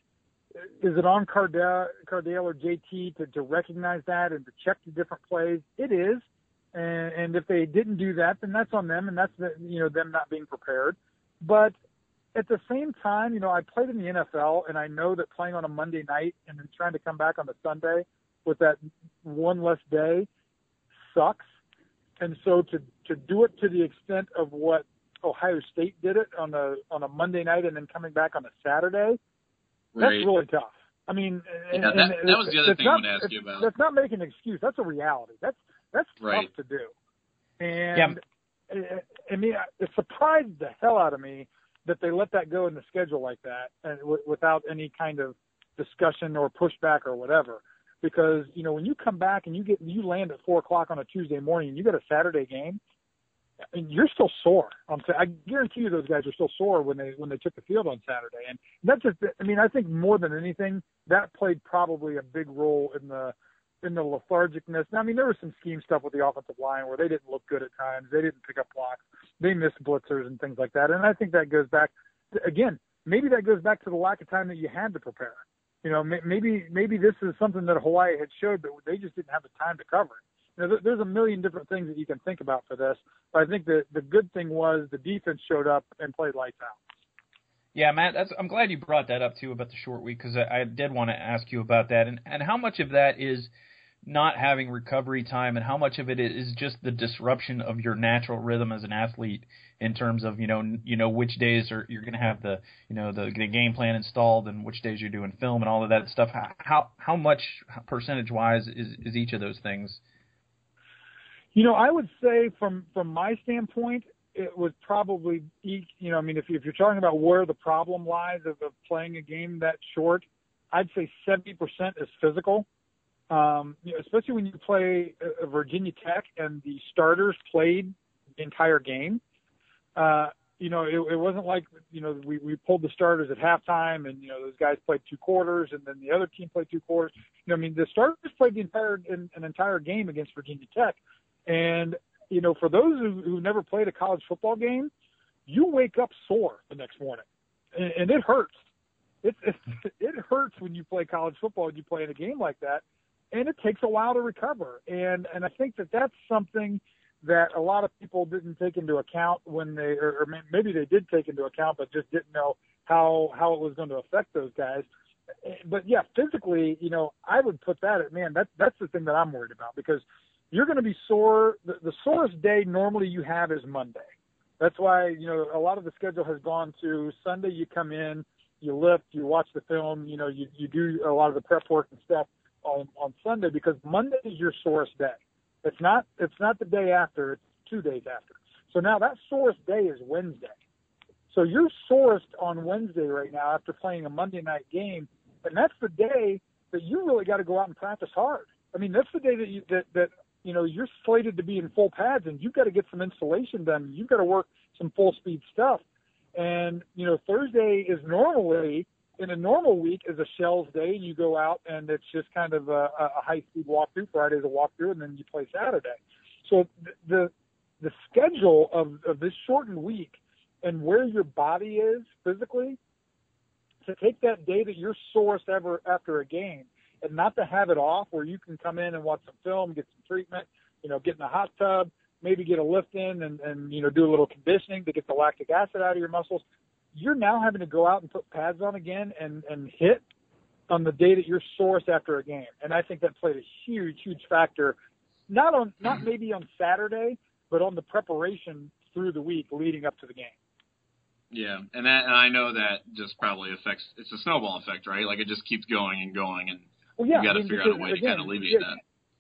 Is it on Cardale, Cardale or JT to, to recognize that and to check the different plays? It is. And, and if they didn't do that, then that's on them, and that's the, you know them not being prepared. But at the same time, you know, I played in the NFL, and I know that playing on a Monday night and then trying to come back on a Sunday with that one less day sucks. And so to to do it to the extent of what Ohio State did it on a on a Monday night and then coming back on a Saturday, Right. that's really tough. I mean, and, that- and that was the other thing I not, wanted to ask you about. That's not making an excuse. That's a reality. That's that's Right. tough to do. And I- I mean, it surprised the hell out of me that they let that go in the schedule like that, and w- without any kind of discussion or pushback or whatever. Because you know, when you come back and you get you land at four o'clock on a Tuesday morning, and you got a Saturday game. and you're still sore. I'm saying, I guarantee you, those guys are still sore when they when they took the field on Saturday, and that's just. I mean, I think more than anything, that played probably a big role in the in the lethargicness. I mean, there was some scheme stuff with the offensive line where they didn't look good at times. They didn't pick up blocks. They missed blitzers and things like that. And I think that goes back to, again, maybe that goes back to the lack of time that you had to prepare. You know, maybe maybe this is something that Hawaii had showed, but they just didn't have the time to cover it. You know, there's a million different things that you can think about for this. But I think the the good thing was the defense showed up and played lights out. Yeah, Matt, I'm glad you brought that up too about the short week because I, I did want to ask you about that and and how much of that is not having recovery time and how much of it is just the disruption of your natural rhythm as an athlete in terms of you know you know which days are you're going to have the you know the, the game plan installed and which days you're doing film and all of that stuff. How how, much percentage wise is is each of those things? You know, I would say from from my standpoint, it was probably. You know, I mean, if, if you're talking about where the problem lies of, of playing a game that short, I'd say 70% is physical. Um, you know, especially when you play uh, Virginia Tech and the starters played the entire game. Uh, you know, it, it wasn't like you know we we pulled the starters at halftime and you know those guys played two quarters and then the other team played two quarters. You know, I mean the starters played the entire an, an entire game against Virginia Tech, and you know for those who, who never played a college football game, you wake up sore the next morning, and, and it hurts. It, it it hurts when you play college football and you play in a game like that, and it takes a while to recover. And and I think that that's something that a lot of people didn't take into account when they, or, or maybe they did take into account, but just didn't know how how it was going to affect those guys. But yeah, physically, you know, I would put that at man. That that's the thing that I'm worried about because you're going to be sore. The, the sorest day normally you have is Monday. That's why you know a lot of the schedule has gone to Sunday. You come in, you lift, you watch the film, you know, you you do a lot of the prep work and stuff on on Sunday because Monday is your sorest day. It's not it's not the day after, it's two days after. So now that sorest day is Wednesday. So you're sorest on Wednesday right now after playing a Monday night game, and that's the day that you really got to go out and practice hard. I mean, that's the day that you that that you know you're slated to be in full pads, and you've got to get some installation done. You've got to work some full speed stuff. And you know, Thursday is normally in a normal week is a shells day, you go out and it's just kind of a, a high speed walkthrough. Friday's a walkthrough, and then you play Saturday. So th- the the schedule of, of this shortened week and where your body is physically to take that day that you're sorest ever after a game and not to have it off where you can come in and watch some film, get some treatment, you know, get in the hot tub, maybe get a lift in and, and you know, do a little conditioning to get the lactic acid out of your muscles. You're now having to go out and put pads on again and, and hit on the day that you're sorest after a game. And I think that played a huge, huge factor, not on not mm-hmm. maybe on Saturday, but on the preparation through the week leading up to the game. Yeah, and that and I know that just probably affects. It's a snowball effect, right? Like it just keeps going and going, and Well, yeah, you got to I mean, figure out a way to kind of alleviate yeah, that.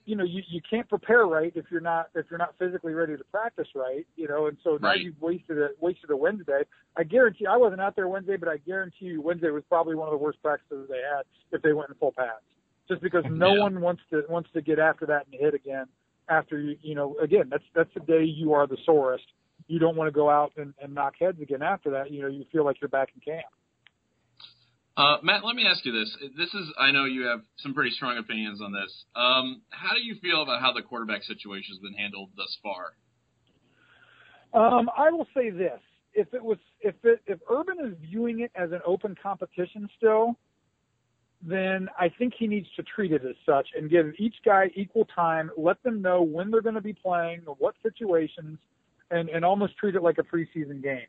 You know, you, you can't prepare right if you're not if you're not physically ready to practice right, you know, and so now Right. you've wasted a wasted a Wednesday. I guarantee I wasn't out there Wednesday, but I guarantee you Wednesday was probably one of the worst practices they had if they went in full pads. Just because no Yeah. one wants to wants to get after that and hit again after you you know, again, that's that's the day you are the sorest. You don't want to go out and, and knock heads again after that. You know, you feel like you're back in camp. Uh, Matt, let me ask you this. This is, I know you have some pretty strong opinions on this. Um, how do you feel about how the quarterback situation has been handled thus far? Um, I will say this: if it was, if it, if Urban is viewing it as an open competition still, then I think he needs to treat it as such and give each guy equal time, let them know when they're going to be playing, what situations, and, and almost treat it like a preseason game.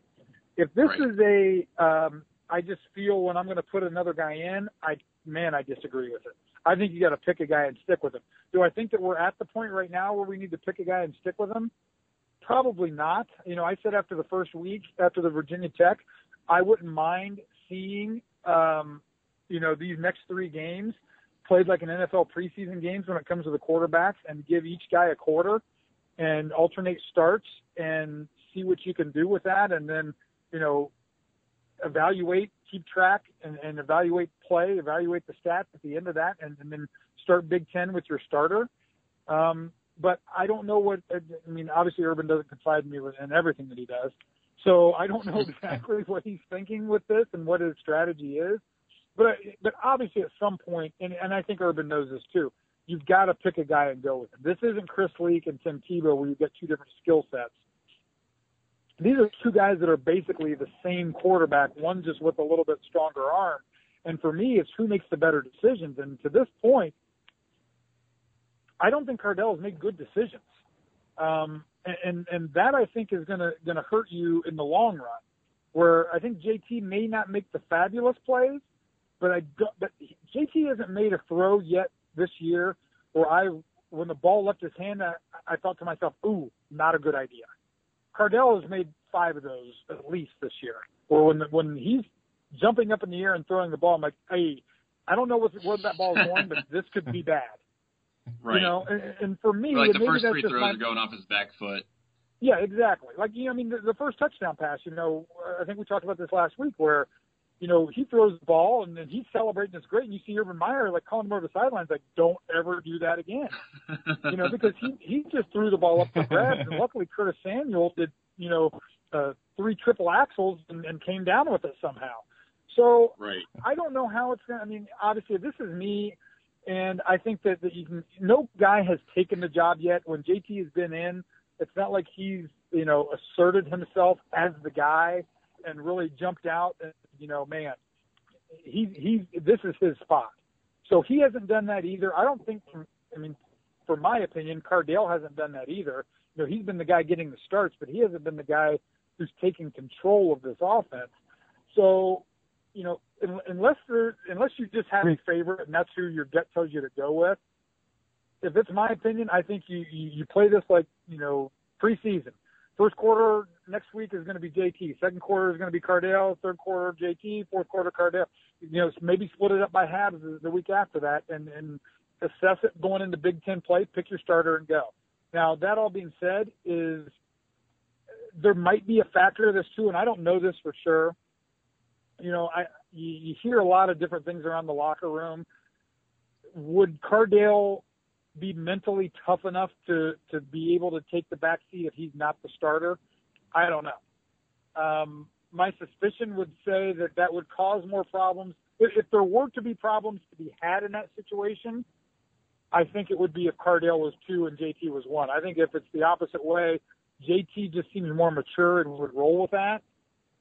If this Right. is a, um, I just feel when I'm going to put another guy in, I man, I disagree with it. I think you got to pick a guy and stick with him. Do I think that we're at the point right now where we need to pick a guy and stick with him? Probably not. You know, I said after the first week, after the Virginia Tech, I wouldn't mind seeing, um, you know, these next three games played like an NFL preseason games when it comes to the quarterbacks and give each guy a quarter and alternate starts and see what you can do with that and then, you know, evaluate, keep track and, and evaluate play, evaluate the stats at the end of that and, and then start Big Ten with your starter. Um, but I don't know what, I mean, obviously Urban doesn't confide in me with, in everything that he does. So I don't know exactly what he's thinking with this and what his strategy is. But, but obviously at some point, and, and I think Urban knows this too, you've got to pick a guy and go with him. This isn't Chris Leak and Tim Tebow where you've got two different skill sets. These are two guys that are basically the same quarterback, one just with a little bit stronger arm. And for me, it's who makes the better decisions. And to this point, I don't think Cardale has made good decisions. Um, and, and, that I think is going to hurt you in the long run where I think JT may not make the fabulous plays, but I don't, but JT hasn't made a throw yet this year where I, when the ball left his hand, I, I thought to myself, ooh, not a good idea. Cardale has made five of those at least this year. Or when the, when he's jumping up in the air and throwing the ball, I'm like, hey, I don't know what, where that ball is going, but this could be bad. Right. You know, and, and for me, Or like the first that's three throws my, are going off his back foot. yeah, exactly. Like you know, I mean, the, the first touchdown pass. You know, I think we talked about this last week, where you know he throws the ball and then he's celebrating. It's great, and you see Urban Meyer like calling him over the sidelines, like, "Don't ever do that again." you know, because he he just threw the ball up for grabs, and luckily Curtis Samuel did you know uh, three triple axles and, and came down with it somehow. So right. I don't know how it's going to, I mean, obviously this is me and I think that, that you can, no guy has taken the job yet. When JT has been in, it's not like he's, you know, asserted himself as the guy and really jumped out and, you know, man, he, he's, this is his spot. So he hasn't done that either. I don't think, I mean, for my opinion, Cardale hasn't done that either. You know, he's been the guy getting the starts, but he hasn't been the guy who's taking control of this offense. So, you know, unless there, unless you just have a favorite and that's who your gut tells you to go with. If it's my opinion, I think you you, you play this like you know preseason. First quarter next week is going to be JT. Second quarter is going to be Cardale. Third quarter JT. Fourth quarter Cardale. You know, maybe split it up by halves the, week after that, and and assess it going into Big Ten play. Pick your starter and go. Now that all being said, is there might be a factor of this too, and I don't know this for sure. You know, I you, you hear a lot of different things around the locker room. Would Cardale be mentally tough enough to to be able to take the back seat if he's not the starter? I don't know. Um, my suspicion would say that that would cause more problems. If, if there were to be problems to be had in that situation, I think it would be if Cardale was two and JT was one. I think if it's the opposite way, JT just seems more mature and would roll with that.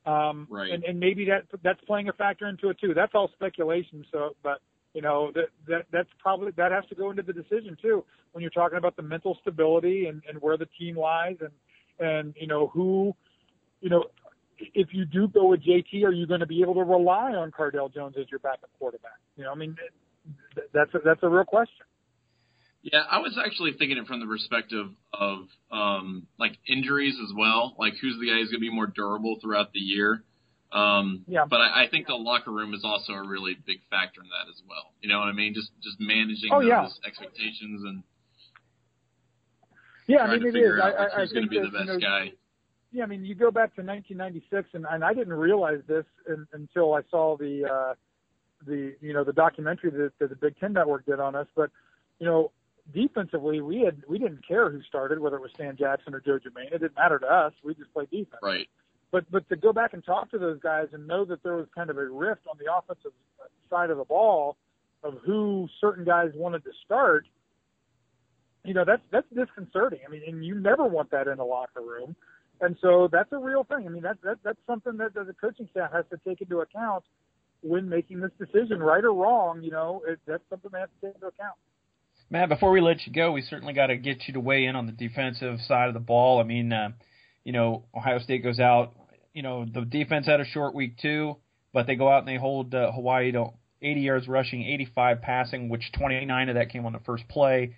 Um, Right. and, and maybe that that's playing a factor into it too. That's all speculation. So, but you know that that that's probably that has to go into the decision too when you're talking about the mental stability and, and where the team lies and and you know who you know if you do go with JT, are you going to be able to rely on Cardale Jones as your backup quarterback? You know, I mean, that's a, that's a real question. Yeah, I was actually thinking it from the perspective of um, like injuries as well. Like who's the guy who's going to be more durable throughout the year? Um, Yeah. But I, I think the locker room is also a really big factor in that as well. You know what I mean? Just just managing Oh, those yeah. expectations and Yeah, I mean it is. I, I, I who's going to think be the best you know, guy. Yeah, I mean, you go back to 1996, and, and I didn't realize this in, until I saw the uh, the you know the documentary that, that the Big Ten Network did on us. But you know, defensively, we had we didn't care who started, whether it was Stan Jackson or Joe Germaine. It didn't matter to us. We just played defense. Right. But but to go back and talk to those guys and know that there was kind of a rift on the offensive side of the ball of who certain guys wanted to start, you know, that's that's disconcerting. I mean, and you never want that in a locker room. And so that's a real thing. I mean, that's that, that's something that the coaching staff has to take into account when making this decision, right or wrong. You know, it, that's something they have to take into account. Matt, before we let you go, we certainly got to get you to weigh in on the defensive side of the ball. I mean, uh, you know, Ohio State goes out. You know, the defense had a short week too, but they go out and they hold uh, Hawaii to 80 yards rushing, 85 passing, which 29 of that came on the first play.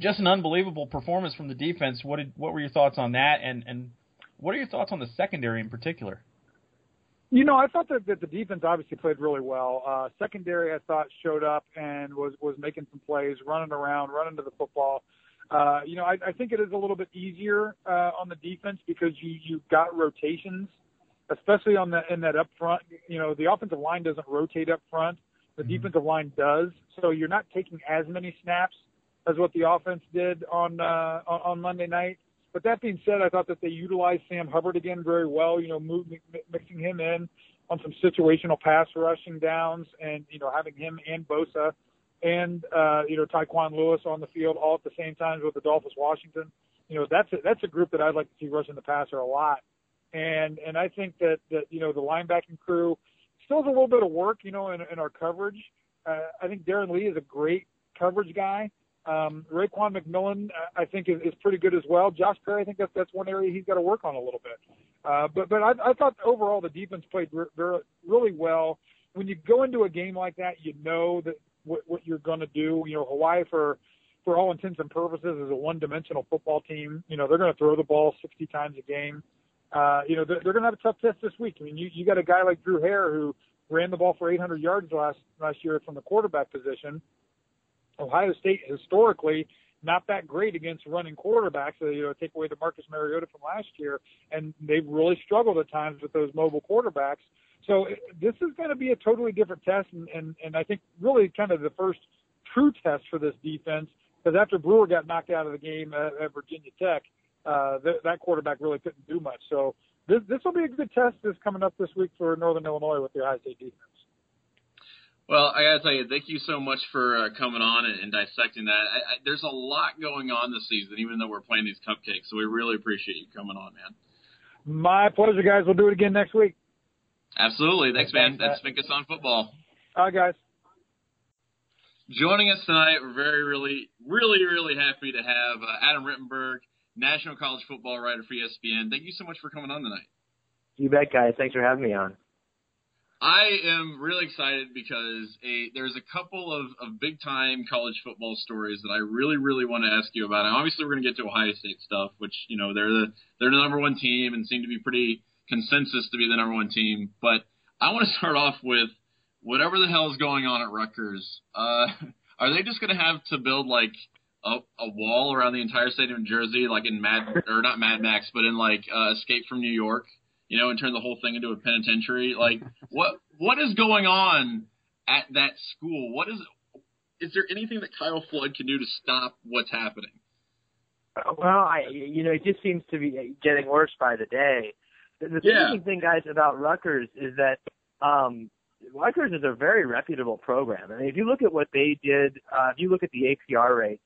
Just an unbelievable performance from the defense. What did what were your thoughts on that, and and what are your thoughts on the secondary in particular? You know, I thought that, that the defense obviously played really well. Uh, secondary, I thought, showed up and was was making some plays, running around, running to the football. Uh, you know, I, I think it is a little bit easier uh, on the defense because you you got rotations, especially on the in that up front. You know, the offensive line doesn't rotate up front. The mm-hmm. defensive line does, so you're not taking as many snaps as what the offense did on uh, on, on Monday night. But that being said, I thought that they utilized Sam Hubbard again very well. You know, moving, mixing him in on some situational pass rushing downs, and you know having him and Bosa and uh, you know Tyquan Lewis on the field all at the same time with Adolphus Washington. You know that's a, that's a group that I'd like to see rushing the passer a lot. And and I think that that you know the linebacking crew still has a little bit of work. You know in, in our coverage. Uh, I think Darron Lee is a great coverage guy. Um, Raekwon McMillan, I think, is, is pretty good as well. Josh Perry, I think that's that's one area he's got to work on a little bit. Uh, but but I, I thought overall the defense played re- re- really well. When you go into a game like that, you know that what, what you're going to do. You know, Hawaii for for all intents and purposes is a one-dimensional football team. You know, they're going to throw the ball 60 times a game. Uh, you know, they're, they're going to have a tough test this week. I mean, you you got a guy like Drew Hare who ran the ball for 800 yards last last year from the quarterback position. Ohio State historically not that great against running quarterbacks. So, you know, take away the Marcus Mariota from last year, and they've really struggled at times with those mobile quarterbacks. So this is going to be a totally different test, and, and, and I think really kind of the first true test for this defense. Because after Brewer got knocked out of the game at, at Virginia Tech, uh, th- that quarterback really couldn't do much. So this this will be a good test. This coming up this week for Northern Illinois with the Ohio State defense. Well, I gotta tell you, thank you so much for uh, coming on and, and dissecting that. I, I, there's a lot going on this season, even though we're playing these cupcakes. So we really appreciate you coming on, man. My pleasure, guys. We'll do it again next week. Absolutely. Thanks, man. Thanks, That's Finkes on football. All right, guys. Joining us tonight, we're very, really, really, really happy to have uh, Adam Rittenberg, National College Football writer for ESPN. Thank you so much for coming on tonight. You bet, guys. Thanks for having me on. I am really excited because a, there's a couple of, of big time college football stories that I really, really want to ask you about. And obviously, we're going to get to Ohio State stuff, which you know they're the they're the number one team and seem to be pretty consensus to be the number one team. But I want to start off with whatever the hell is going on at Rutgers. Uh, are they just going to have to build like a, a wall around the entire state of New Jersey, like in Mad or not Mad Max, but in like uh, Escape from New York? You know, and turn the whole thing into a penitentiary. Like, what what is going on at that school? What is is there anything that Kyle Flood can do to stop what's happening? Well, I you know, it just seems to be getting worse by the day. The, the yeah. thing, guys, about Rutgers is that um, Rutgers is a very reputable program. I mean, if you look at what they did, uh, if you look at the APR rate,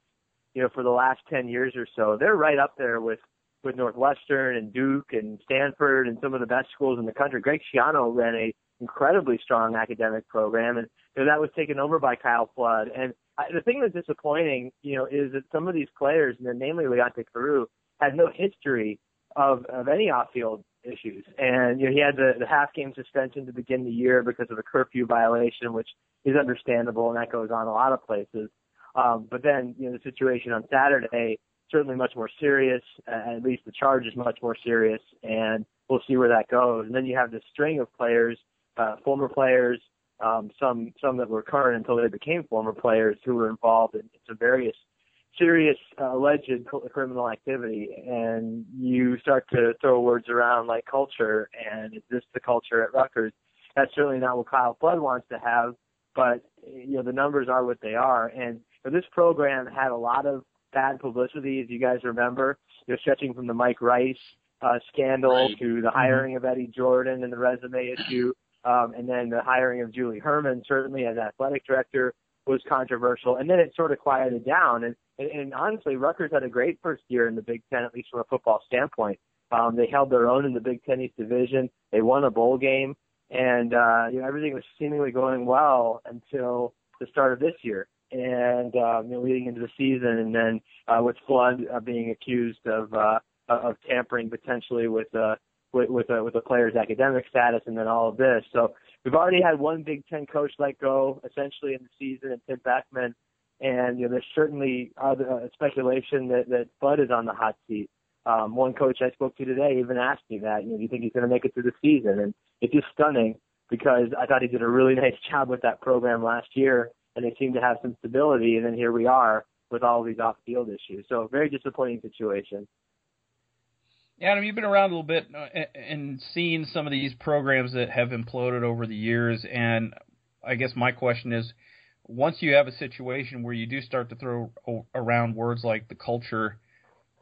you know, for the last 10 years or so, they're right up there with with Northwestern and Duke and Stanford and some of the best schools in the country. Greg Schiano ran a incredibly strong academic program, and you know, that was taken over by Kyle Flood. And I, the thing that's disappointing, you know, is that some of these players, and namely Leonte Carroo, had no history of of any off-field issues. And you know, he had the, the half game suspension to begin the year because of a curfew violation, which is understandable, and that goes on a lot of places. Um, but then, you know, the situation on Saturday certainly much more serious. Uh, at least the charge is much more serious, and we'll see where that goes. And then you have this string of players, uh, former players, um, some some that were current until they became former players who were involved in some various serious uh, alleged criminal activity, and you start to throw words around like culture, and is this the culture at Rutgers? That's certainly not what Kyle Flood wants to have, but you know the numbers are what they are, and know, this program had a lot of bad publicity, as you guys remember, you know, stretching from the Mike Rice uh, scandal right. to the mm-hmm. hiring of Eddie Jordan and the resume issue, um, and then the hiring of Julie Hermann, certainly as athletic director, was controversial. And then it sort of quieted down. And, and, and honestly, Rutgers had a great first year in the Big Ten, at least from a football standpoint. Um, they held their own in the Big Ten East Division. They won a bowl game. and uh, you know everything was seemingly going well until the start of this year, and um, you know leading into the season, and then uh, with Flood uh, being accused of uh, of tampering potentially with uh, with with a, with a player's academic status, and then all of this. So we've already had one Big Ten coach let go essentially in the season, and Tim Beckman. And you know, there's certainly other, uh, speculation that that Bud is on the hot seat. Um, one coach I spoke to today even asked me that, you know, do you think he's going to make it through the season? And it's just stunning because I thought he did a really nice job with that program last year, and they seem to have some stability. And then here we are with all these off-field issues. So very disappointing situation. Adam, you've been around a little bit uh, and seen some of these programs that have imploded over the years, and I guess my question is, once you have a situation where you do start to throw around words like the culture,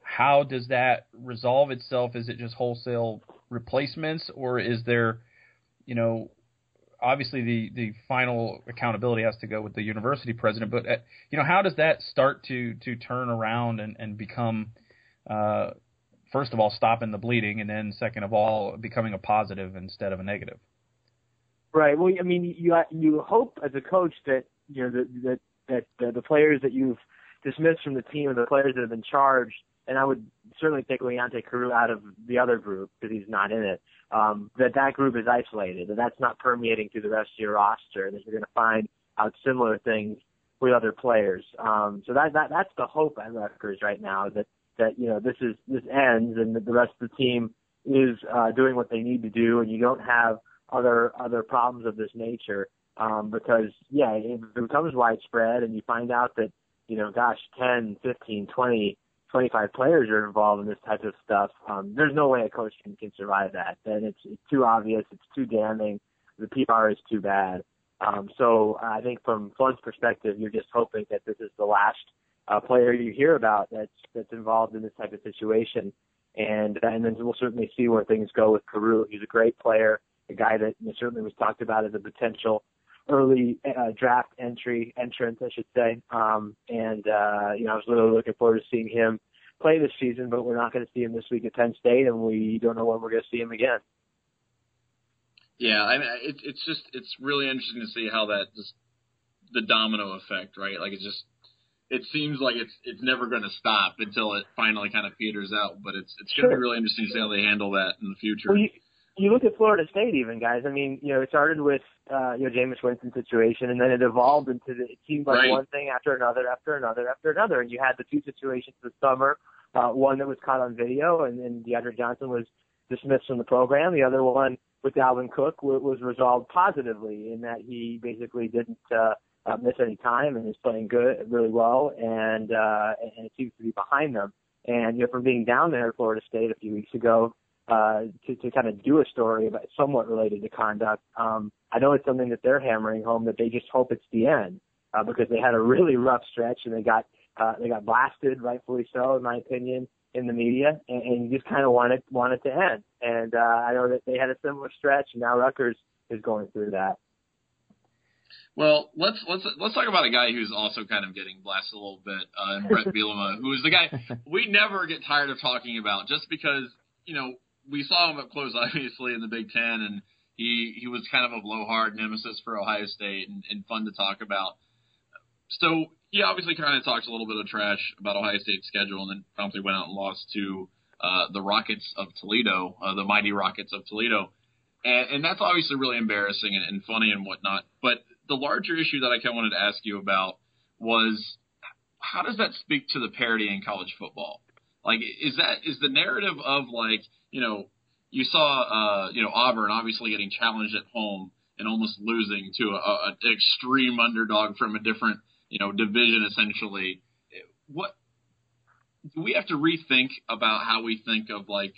how does that resolve itself? Is it just wholesale replacements, or is there, you know, obviously the the final accountability has to go with the university president, but uh, you know, how does that start to to turn around and and become uh, first of all stopping the bleeding, and then second of all becoming a positive instead of a negative. Right. Well, I mean, you you hope as a coach that you know that that that the players that you've dismissed from the team and the players that have been charged, and I would certainly take Leonte Carroo out of the other group because he's not in it. Um, that that group is isolated, and that's not permeating through the rest of your roster, that you're going to find out similar things with other players. Um, so that that that's the hope at Rutgers right now that that you know this is this ends and that the rest of the team is uh, doing what they need to do, and you don't have other other problems of this nature. Um, because yeah, it becomes widespread, and you find out that you know, gosh, 10, 15, 20, 25 players are involved in this type of stuff. Um, there's no way a coach can, can survive that. Then it's, it's too obvious, it's too damning. The PR is too bad. Um, so I think from Flood's perspective, you're just hoping that this is the last uh, player you hear about that's that's involved in this type of situation. And and then we'll certainly see where things go with Carroo. He's a great player, a guy that certainly was talked about as a potential early uh, draft entry entrant, I should say. Um, and uh, you know, I was really looking forward to seeing him play this season, but we're not going to see him this week at Penn State, and we don't know when we're going to see him again. Yeah, I mean, it, it's just it's really interesting to see how that just the domino effect, right? Like it just it seems like it's it's never going to stop until it finally kind of peters out. But it's it's going to sure. be really interesting to see how they handle that in the future. Well, you, you look at Florida State, even guys. I mean, you know, it started with uh, you know Jameis Winston situation, and then it evolved into the, it seemed like right. one thing after another, after another, after another, and you had the two situations this summer. Uh, one that was caught on video, and then DeAndre Johnson was dismissed from the program. The other one with Dalvin Cook w- was resolved positively in that he basically didn't. Uh, uh, miss any time and is playing good, really well, and uh, and it seems to be behind them. And you know, from being down there at Florida State a few weeks ago, uh, to, to kind of do a story about somewhat related to conduct, um, I know it's something that they're hammering home that they just hope it's the end uh, because they had a really rough stretch and they got uh, they got blasted, rightfully so, in my opinion, in the media, and, and you just kind of want it want it to end. And uh, I know that they had a similar stretch, and now Rutgers is going through that. Well, let's let's let's talk about a guy who's also kind of getting blasted a little bit, uh, and Bret Bielema, who is the guy we never get tired of talking about, just because you know we saw him up close, obviously in the Big Ten, and he he was kind of a blowhard nemesis for Ohio State and, and fun to talk about. So he obviously kind of talks a little bit of trash about Ohio State's schedule, and then promptly went out and lost to uh, the Rockets of Toledo, uh, the mighty Rockets of Toledo. And, and that's obviously really embarrassing and, and funny and whatnot. But the larger issue that I kind of wanted to ask you about was how does that speak to the parity in college football? Like, is that is the narrative of like you know you saw uh, you know Auburn obviously getting challenged at home and almost losing to a, a extreme underdog from a different you know division essentially. What do we have to rethink about how we think of like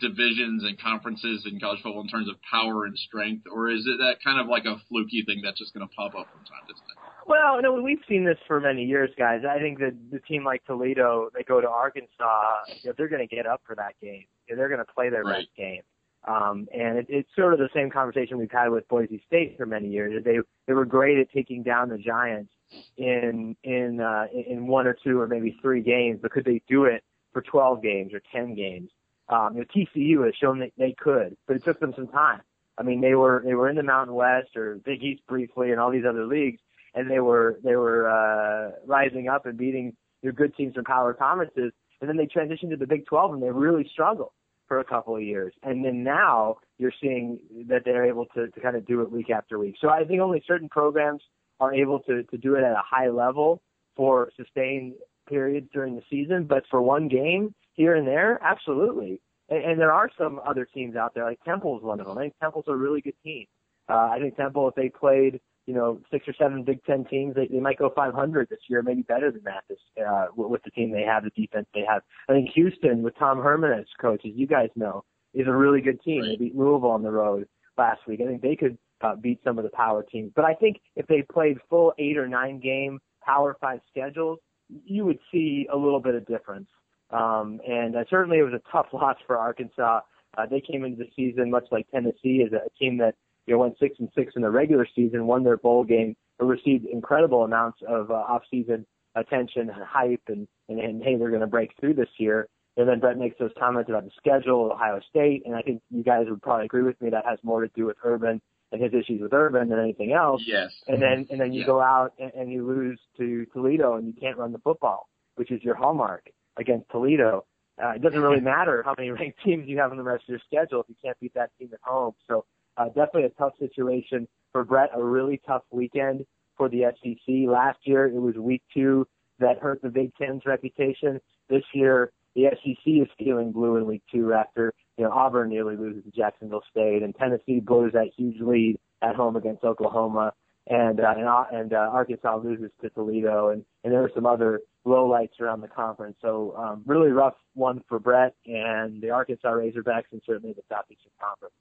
divisions and conferences in college football in terms of power and strength, or is it that kind of like a fluky thing that's just going to pop up from time to time? Well, no, we've seen this for many years, guys. I think that the team like Toledo, they go to Arkansas, you know, they're going to get up for that game. You know, they're going to play their right. best game. Um, and it, it's sort of the same conversation we've had with Boise State for many years. They they were great at taking down the Giants in in uh, in one or two or maybe three games, but could they do it for 12 games or 10 games? Um, you know, TCU has shown that they could, but it took them some time. I mean, they were they were in the Mountain West or Big East briefly, and all these other leagues, and they were they were uh, rising up and beating their good teams from power conferences, and then they transitioned to the Big 12 and they really struggled for a couple of years, and then now you're seeing that they're able to to kind of do it week after week. So I think only certain programs are able to to do it at a high level for sustained periods during the season, but for one game here and there, absolutely. And, and there are some other teams out there, like Temple's one of them. I think Temple's a really good team. Uh, I think Temple, if they played, you know, six or seven Big Ten teams, they, they might go 500 this year, maybe better than that. This uh, with the team they have, the defense they have. I think Houston, with Tom Herman as coach, as you guys know, is a really good team. They beat Louisville on the road last week. I think they could uh, beat some of the power teams. But I think if they played full eight or nine game Power Five schedules, you would see a little bit of difference. Um, and uh, certainly it was a tough loss for Arkansas. Uh, they came into the season much like Tennessee as a team that you know went six and six in the regular season, won their bowl game, and received incredible amounts of uh, off-season attention and hype, and and, and hey, they're going to break through this year. And then Bret makes those comments about the schedule, Ohio State, and I think you guys would probably agree with me that has more to do with Urban and his issues with Urban than anything else. Yes. And then and then you yeah. go out and, and you lose to Toledo and you can't run the football, which is your hallmark against Toledo. Uh, it doesn't really matter how many ranked teams you have in the rest of your schedule if you can't beat that team at home. So uh, definitely a tough situation for Bret. A really tough weekend for the SEC. Last year it was week two that hurt the Big Ten's reputation. This year the SEC is feeling blue in week two after you know Auburn nearly loses to Jacksonville State and Tennessee blows that huge lead at home against Oklahoma and uh, and, uh, and uh, Arkansas loses to Toledo and and there are some other lowlights around the conference. So um, really rough one for Bret and the Arkansas Razorbacks and certainly the Southeastern Conference.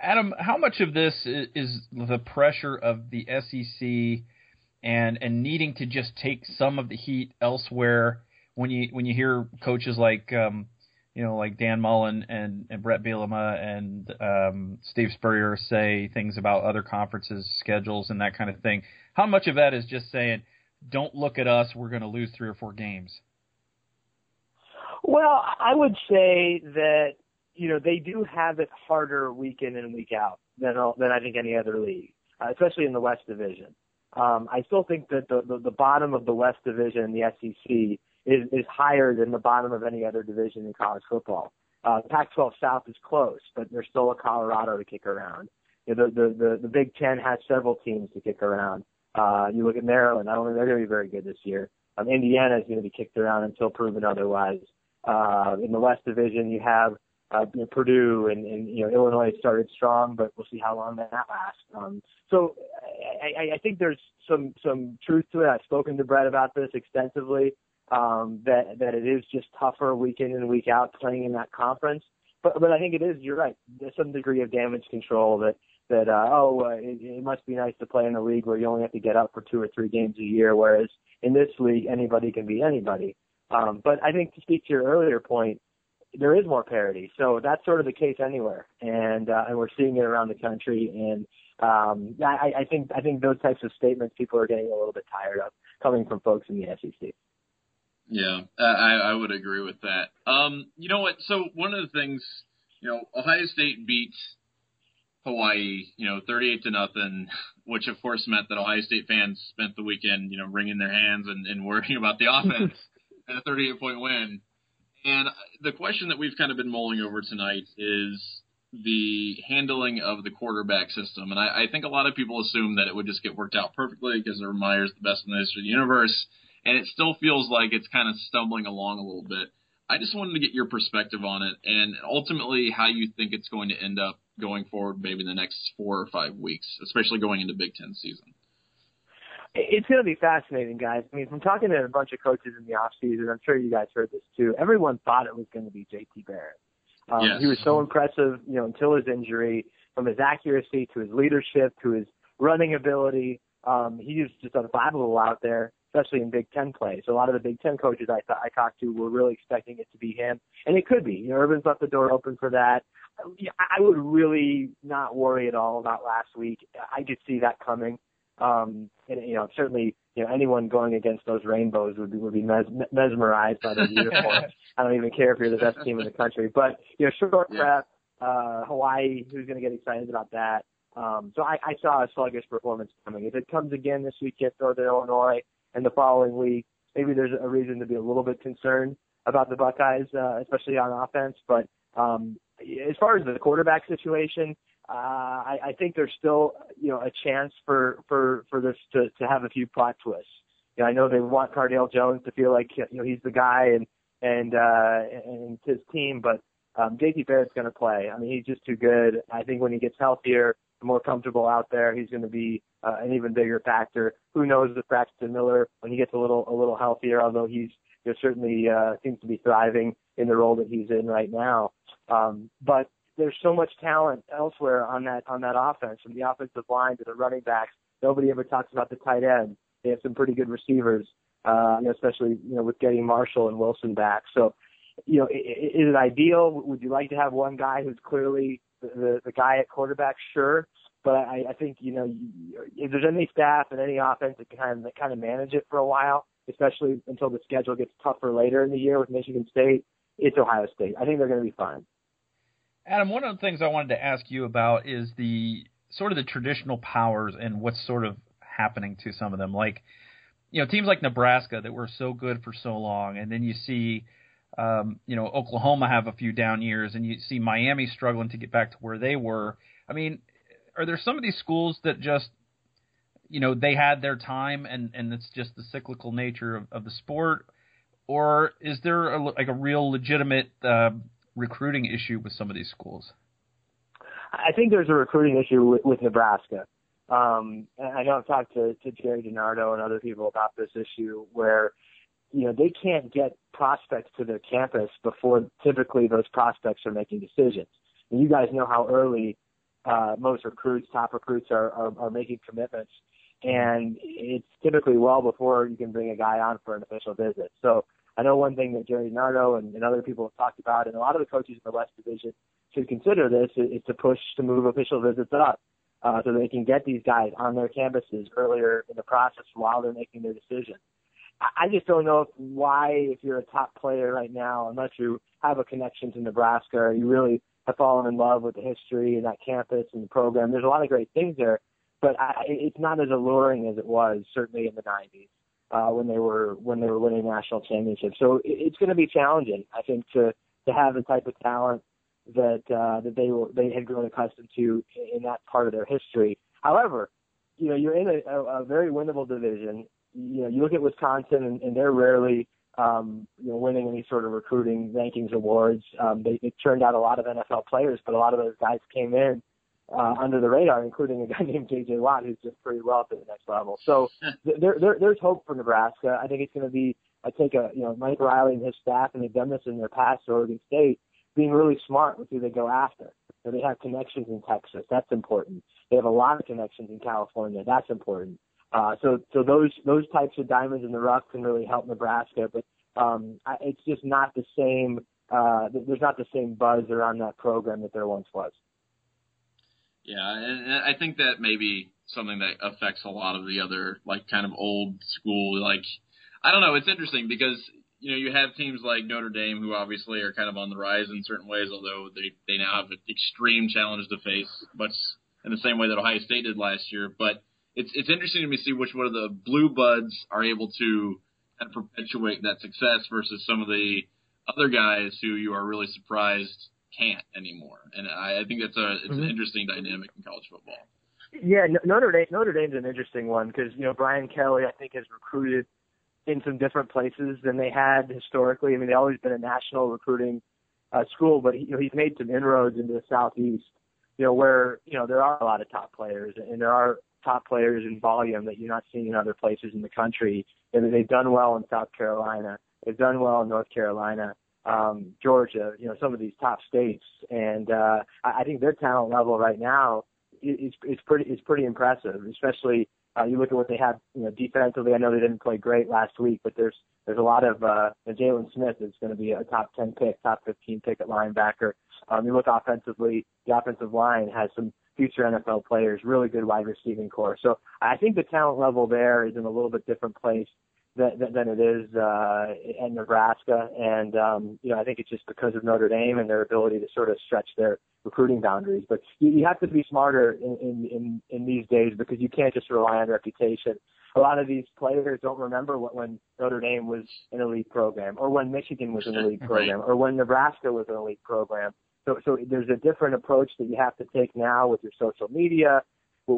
Adam, how much of this is the pressure of the SEC and and needing to just take some of the heat elsewhere? When you when you hear coaches like um, you know like Dan Mullen and, and Bret Bielema and um, Steve Spurrier say things about other conferences schedules and that kind of thing, how much of that is just saying, "Don't look at us, we're going to lose three or four games"? Well, I would say that you know, they do have it harder week in and week out than than I think any other league, uh, especially in the West Division. Um, I still think that the, the the bottom of the West Division, the SEC, is is higher than the bottom of any other division in college football. Uh, Pac-12 South is close, but there's still a Colorado to kick around. You know, the, the the the Big Ten has several teams to kick around. Uh, you look at Maryland; I don't think they're going to be very good this year. Um, Indiana is going to be kicked around until proven otherwise. Uh, in the West Division, you have uh, you know, Purdue and, and you know Illinois started strong, but we'll see how long that lasts. Um, so I, I, I think there's some some truth to it. I've spoken to Bret about this extensively. Um, that that it is just tougher week in and week out playing in that conference. But but I think it is. You're right. There's some degree of damage control that that uh, oh uh, it, it must be nice to play in a league where you only have to get up for two or three games a year, whereas in this league anybody can beat anybody. Um, but I think to speak to your earlier point, there is more parity. So that's sort of the case anywhere, and uh, and we're seeing it around the country. And um, I, I think I think those types of statements people are getting a little bit tired of coming from folks in the SEC. Yeah, I, I would agree with that. Um, you know what? So one of the things, you know, Ohio State beats Hawaii, you know, 38 to nothing, which of course meant that Ohio State fans spent the weekend, you know, wringing their hands and, and worrying about the offense and a 38 point win. And the question that we've kind of been mulling over tonight is the handling of the quarterback system. And I, I think a lot of people assume that it would just get worked out perfectly because Meyer's the best in the history of the universe. And it still feels like it's kind of stumbling along a little bit. I just wanted to get your perspective on it and ultimately how you think it's going to end up going forward, maybe in the next four or five weeks, especially going into Big Ten season. It's going to be fascinating, guys. I mean, from talking to a bunch of coaches in the off season, I'm sure you guys heard this too. Everyone thought it was going to be JT Barrett. Um, yes. He was so impressive, you know, until his injury, from his accuracy to his leadership to his running ability. Um, he was just unbelievable out there, especially in Big Ten play. So a lot of the Big Ten coaches I th- I talked to were really expecting it to be him, and it could be. You know, Urban's left the door open for that. I would really not worry at all about last week. I could see that coming. Um, and, you know, certainly, you know, anyone going against those rainbows would be, would be mes- mesmerized by those uniforms. I don't even care if you're the best team in the country. But, you know, short yeah. prep, uh, Hawaii, who's going to get excited about that. Um, so I, I saw a sluggish performance coming. If it comes again this week at Northern Illinois and the following week, maybe there's a reason to be a little bit concerned about the Buckeyes, uh, especially on offense. But um, as far as the quarterback situation, uh, I, I think there's still you know a chance for for for this to to have a few plot twists. You know, I know they want Cardale Jones to feel like you know he's the guy and and uh, and his team, but um, JT Barrett's going to play. I mean, he's just too good. I think when he gets healthier, more comfortable out there, he's going to be uh, an even bigger factor. Who knows if Braxton Miller, when he gets a little a little healthier, although he's you know, certainly uh, seems to be thriving in the role that he's in right now. Um, but there's so much talent elsewhere on that on that offense, from the offensive line to the running backs. Nobody ever talks about the tight end. They have some pretty good receivers, uh, you know, especially you know with getting Marshall and Wilson back. So, you know, is it ideal? Would you like to have one guy who's clearly the the, the guy at quarterback? Sure, but I, I think you know if there's any staff and any offense that kind of, kind of manage it for a while, especially until the schedule gets tougher later in the year with Michigan State, it's Ohio State. I think they're going to be fine. Adam, one of the things I wanted to ask you about is the sort of the traditional powers and what's sort of happening to some of them. Like, you know, teams like Nebraska that were so good for so long, and then you see, um, you know, Oklahoma have a few down years, and you see Miami struggling to get back to where they were. I mean, are there some of these schools that just, you know, they had their time, and and it's just the cyclical nature of, of the sport, or is there a, like a real legitimate uh, recruiting issue with some of these schools? I think there's a recruiting issue with, with Nebraska. Um, I know I've talked to, to Jerry DiNardo and other people about this issue where, you know, they can't get prospects to their campus before typically those prospects are making decisions. And you guys know how early uh, most recruits, top recruits, are, are, are making commitments. And it's typically well before you can bring a guy on for an official visit. So I know one thing that Jerry DiNardo and, and other people have talked about, and a lot of the coaches in the West Division should consider this, is to push to move official visits up uh, so they can get these guys on their campuses earlier in the process while they're making their decision. I just don't know if, why, if you're a top player right now, unless you have a connection to Nebraska, or you really have fallen in love with the history and that campus and the program. There's a lot of great things there, but I, it's not as alluring as it was certainly in the 90s uh, when they were when they were winning national championships. So it, it's going to be challenging, I think, to to have the type of talent that uh, that they were they had grown accustomed to in that part of their history. However, you know you're in a, a, a very winnable division. You know you look at Wisconsin and, and they're rarely um, you know winning any sort of recruiting rankings awards. Um, they, they turned out a lot of NFL players, but a lot of those guys came in uh, under the radar, including a guy named J.J. Watt, who's just pretty well to the next level. So there, there, there's hope for Nebraska. I think it's going to be. I take a you know Mike Riley and his staff, and they've done this in their past at Oregon State, being really smart with who they go after. So they have connections in Texas. That's important. They have a lot of connections in California. That's important. Uh, so so those those types of diamonds in the rough can really help Nebraska, but um, I, it's just not the same. Uh, there's not the same buzz around that program that there once was. Yeah, and I think that maybe something that affects a lot of the other like kind of old school like I don't know, it's interesting because you know, you have teams like Notre Dame who obviously are kind of on the rise in certain ways, although they they now have an extreme challenge to face, much in the same way that Ohio State did last year. But it's it's interesting to me see which one of the blue bloods are able to kind of perpetuate that success versus some of the other guys who you are really surprised can't anymore. And I, I think that's a it's mm-hmm. an interesting dynamic in college football. Yeah, Notre Dame Notre Dame's an interesting one because you know Brian Kelly I think has recruited in some different places than they had historically. I mean, they've always been a national recruiting uh, school, but he, you know he's made some inroads into the southeast. You know where you know there are a lot of top players and there are top players in volume that you're not seeing in other places in the country. And they've done well in South Carolina. They've done well in North Carolina um, Georgia, you know, some of these top states, and uh, I, think their talent level right now is is pretty is pretty impressive. Especially uh, you look at what they have, you know, defensively. I know they didn't play great last week, but there's there's a lot of uh, Jaylon Smith is going to be a top 10 pick, top 15 pick at linebacker. Um, you look offensively, the offensive line has some future NFL players, really good wide receiving core. So I think the talent level there is in a little bit different place than, than it is uh, in Nebraska. And um, you know, I think it's just because of Notre Dame and their ability to sort of stretch their recruiting boundaries. But you, you have to be smarter in, in in in these days because you can't just rely on reputation. A lot of these players don't remember what, when Notre Dame was an elite program, or when Michigan was an elite program, or when Nebraska was an elite program. So, so there's a different approach that you have to take now with your social media,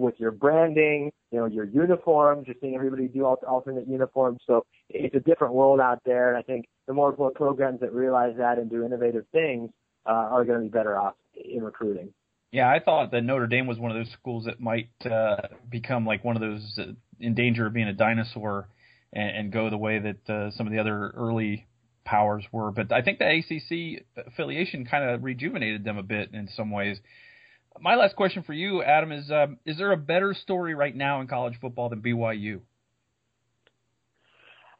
with your branding, you know, your uniforms. You're seeing everybody do al- alternate uniforms. So it's a different world out there. And I think the more programs that realize that and do innovative things uh, are going to be better off in recruiting. Yeah, I thought that Notre Dame was one of those schools that might uh, become like one of those in danger of being a dinosaur and, and go the way that uh, some of the other early powers were. But I think the ACC affiliation kind of rejuvenated them a bit in some ways. My last question for you, Adam, is um, is there a better story right now in college football than BYU?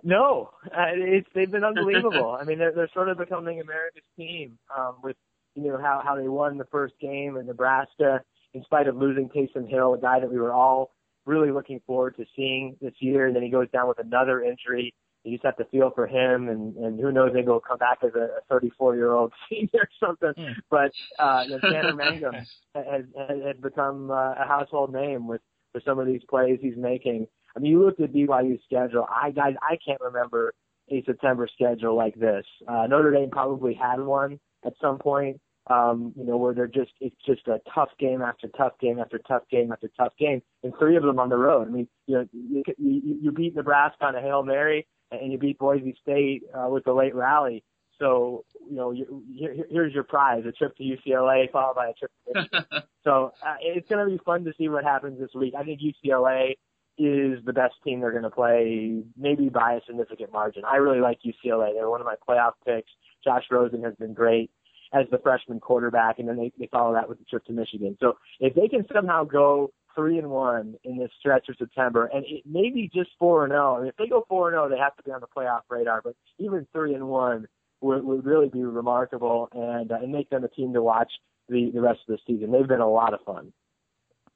No, uh, it's they've been unbelievable. I mean, they're they're sort of becoming America's team um, with you know how how they won the first game in Nebraska in spite of losing Taysom Hill, a guy that we were all really looking forward to seeing this year, and then he goes down with another injury. You just have to feel for him, and and who knows, maybe he'll come back as a 34 year old senior or something. Hmm. But uh, you know, Tanner Mangum has, has has become uh, a household name with with some of these plays he's making. I mean, you looked at BYU's schedule. I guys, I can't remember a September schedule like this. Uh, Notre Dame probably had one at some point. Um, you know, where they're just it's just a tough game after tough game after tough game after tough game, and three of them on the road. I mean, you know, you, you, you beat Nebraska on a hail mary, and you beat Boise State uh, with the late rally. So, you know, you, here, here's your prize: a trip to UCLA followed by a trip to Michigan. So uh, it's going to be fun to see what happens this week. I think UCLA is the best team they're going to play, maybe by a significant margin. I really like UCLA. They're one of my playoff picks. Josh Rosen has been great as the freshman quarterback, and then they, they follow that with the trip to Michigan. So if they can somehow go three and one in this stretch of September, and it maybe just four and zero. I mean, if they go four and zero, they have to be on the playoff radar. But even three and one would, would really be remarkable and uh, and make them a team to watch the the rest of the season. They've been a lot of fun.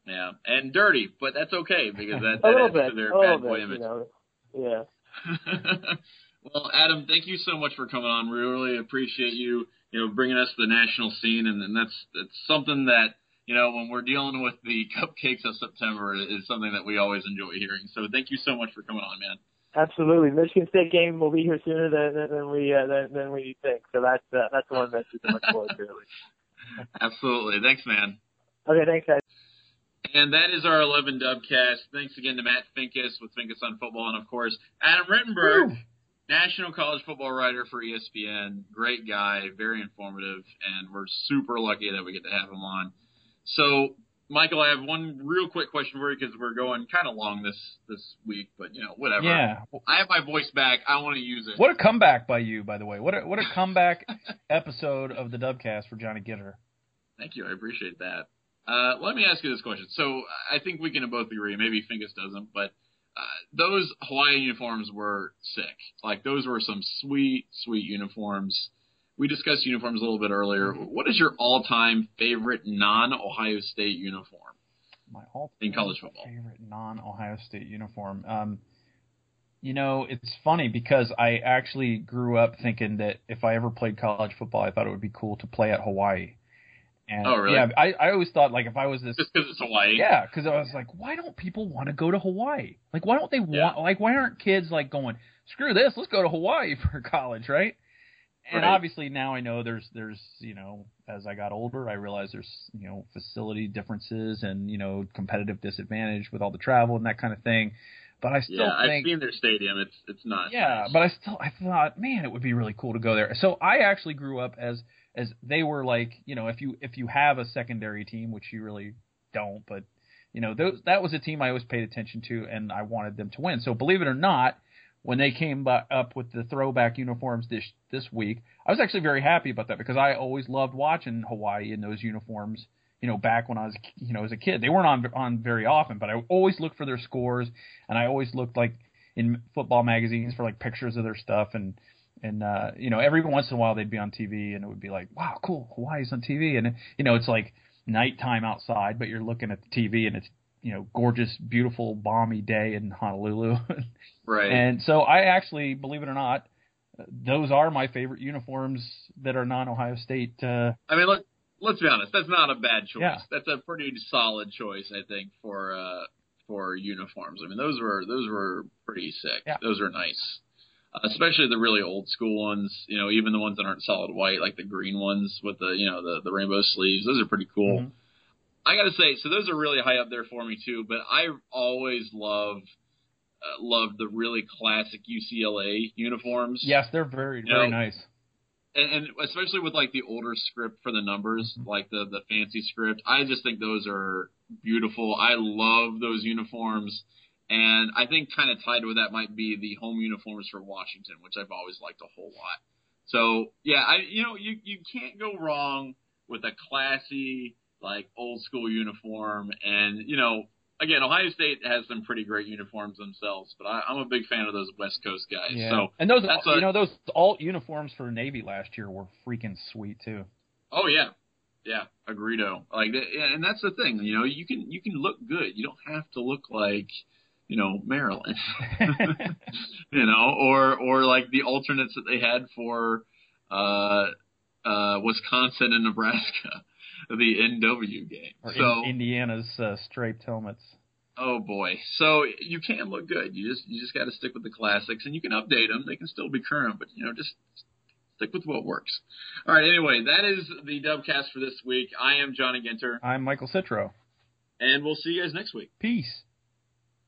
Yeah, and dirty, but that's okay because that, that adds bit, to their bad boy bit, image. you know. Yeah. well, Adam, thank you so much for coming on. We really appreciate you, you know, bringing us to the national scene, and, and that's that's something that you know when we're dealing with the cupcakes of September is something that we always enjoy hearing. So thank you so much for coming on, man. Absolutely, Michigan State game will be here sooner than than, we uh, than, than we think. So that's uh, that's the one that we can look forward to. Absolutely, thanks, man. Okay, thanks, guys. And that is our 11 Dubcast. Thanks again to Matt Finkes with Finkes on Football, and of course Adam Rittenberg, national college football writer for ESPN. Great guy, very informative, and we're super lucky that we get to have him on. So, Michael, I have one real quick question for you because we're going kind of long this this week, but you know whatever. Yeah. I have my voice back. I want to use it. What a comeback by you, by the way. What a what a comeback episode of the Dubcast for Johnny Ginter. Thank you. I appreciate that. Uh, let me ask you this question. So I think we can both agree. Maybe Finkes doesn't, but uh, those Hawaii uniforms were sick. Like those were some sweet, sweet uniforms. We discussed uniforms a little bit earlier. What is your all-time favorite non-Ohio State uniform? My all In college football. favorite non-Ohio State uniform. Um, you know, it's funny because I actually grew up thinking that if I ever played college football, I thought it would be cool to play at Hawaii. And Oh, really? Yeah, I, I always thought like if I was this Just because it's Hawaii. Yeah, because I was like, why don't people want to go to Hawaii? Like, why don't they Yeah. want? Like, why aren't kids like going? Screw this, let's go to Hawaii for college, right? And Right. obviously now I know there's there's you know as I got older I realized there's you know facility differences and you know competitive disadvantage with all the travel and that kind of thing. But I still Yeah, I've think seen their stadium. It's it's not. yeah, nice. but I still I thought, man, it would be really cool to go there. So I actually grew up as as they were like, you know, if you if you have a secondary team, which you really don't, but you know, those that was a team I always paid attention to, and I wanted them to win. So believe it or not, when they came bu- up with the throwback uniforms this this week, I was actually very happy about that because I always loved watching Hawaii in those uniforms. You know, back when I was you know as a kid, they weren't on on very often, but I always looked for their scores, and I always looked like in football magazines for like pictures of their stuff and and uh you know every once in a while they'd be on TV and it would be like wow cool Hawaii's on TV and you know it's like nighttime outside but you're looking at the TV and it's you know gorgeous, beautiful, balmy day in Honolulu. right. And so I actually, believe it or not, those are my favorite uniforms that are non-Ohio State. Uh, I mean, let let's be honest, that's not a bad choice. Yeah. That's a pretty solid choice, I think, for uh for uniforms. I mean, those were those were pretty sick. Yeah. Those are nice. Uh, especially the really old school ones, you know, even the ones that aren't solid white, like the green ones with the, you know, the the rainbow sleeves. Those are pretty cool. Mhm. I got to say, so those are really high up there for me too. But I always love uh, loved the really classic UCLA uniforms. yes, they're very You very know, nice. and, and especially with like the older script for the numbers, Mhm. like the the fancy script. I just think those are beautiful. I love those uniforms, and I think kind of tied with that might be the home uniforms for Washington, which I've always liked a whole lot. So yeah, I you know you you can't go wrong with a classy like old school uniform, and you know. Again, Ohio State has some pretty great uniforms themselves, but I, I'm a big fan of those West Coast guys. Yeah. So, and those that's you a- know those alt uniforms for Navy last year were freaking sweet too. Oh yeah, yeah, agreedo. Like, and that's the thing. You know, you can you can look good. You don't have to look like, you know, Maryland. you know, or or like the alternates that they had for uh, uh, Wisconsin and Nebraska, the NW game. or so, in, Indiana's uh, striped helmets. oh boy, so you can look good. You just you just got to stick with the classics, and you can update them. They can still be current, but you know, just stick with what works. All right. Anyway, that is the Dubcast for this week. I am Johnny Ginter, I'm Michael Citro. and we'll see you guys next week. Peace.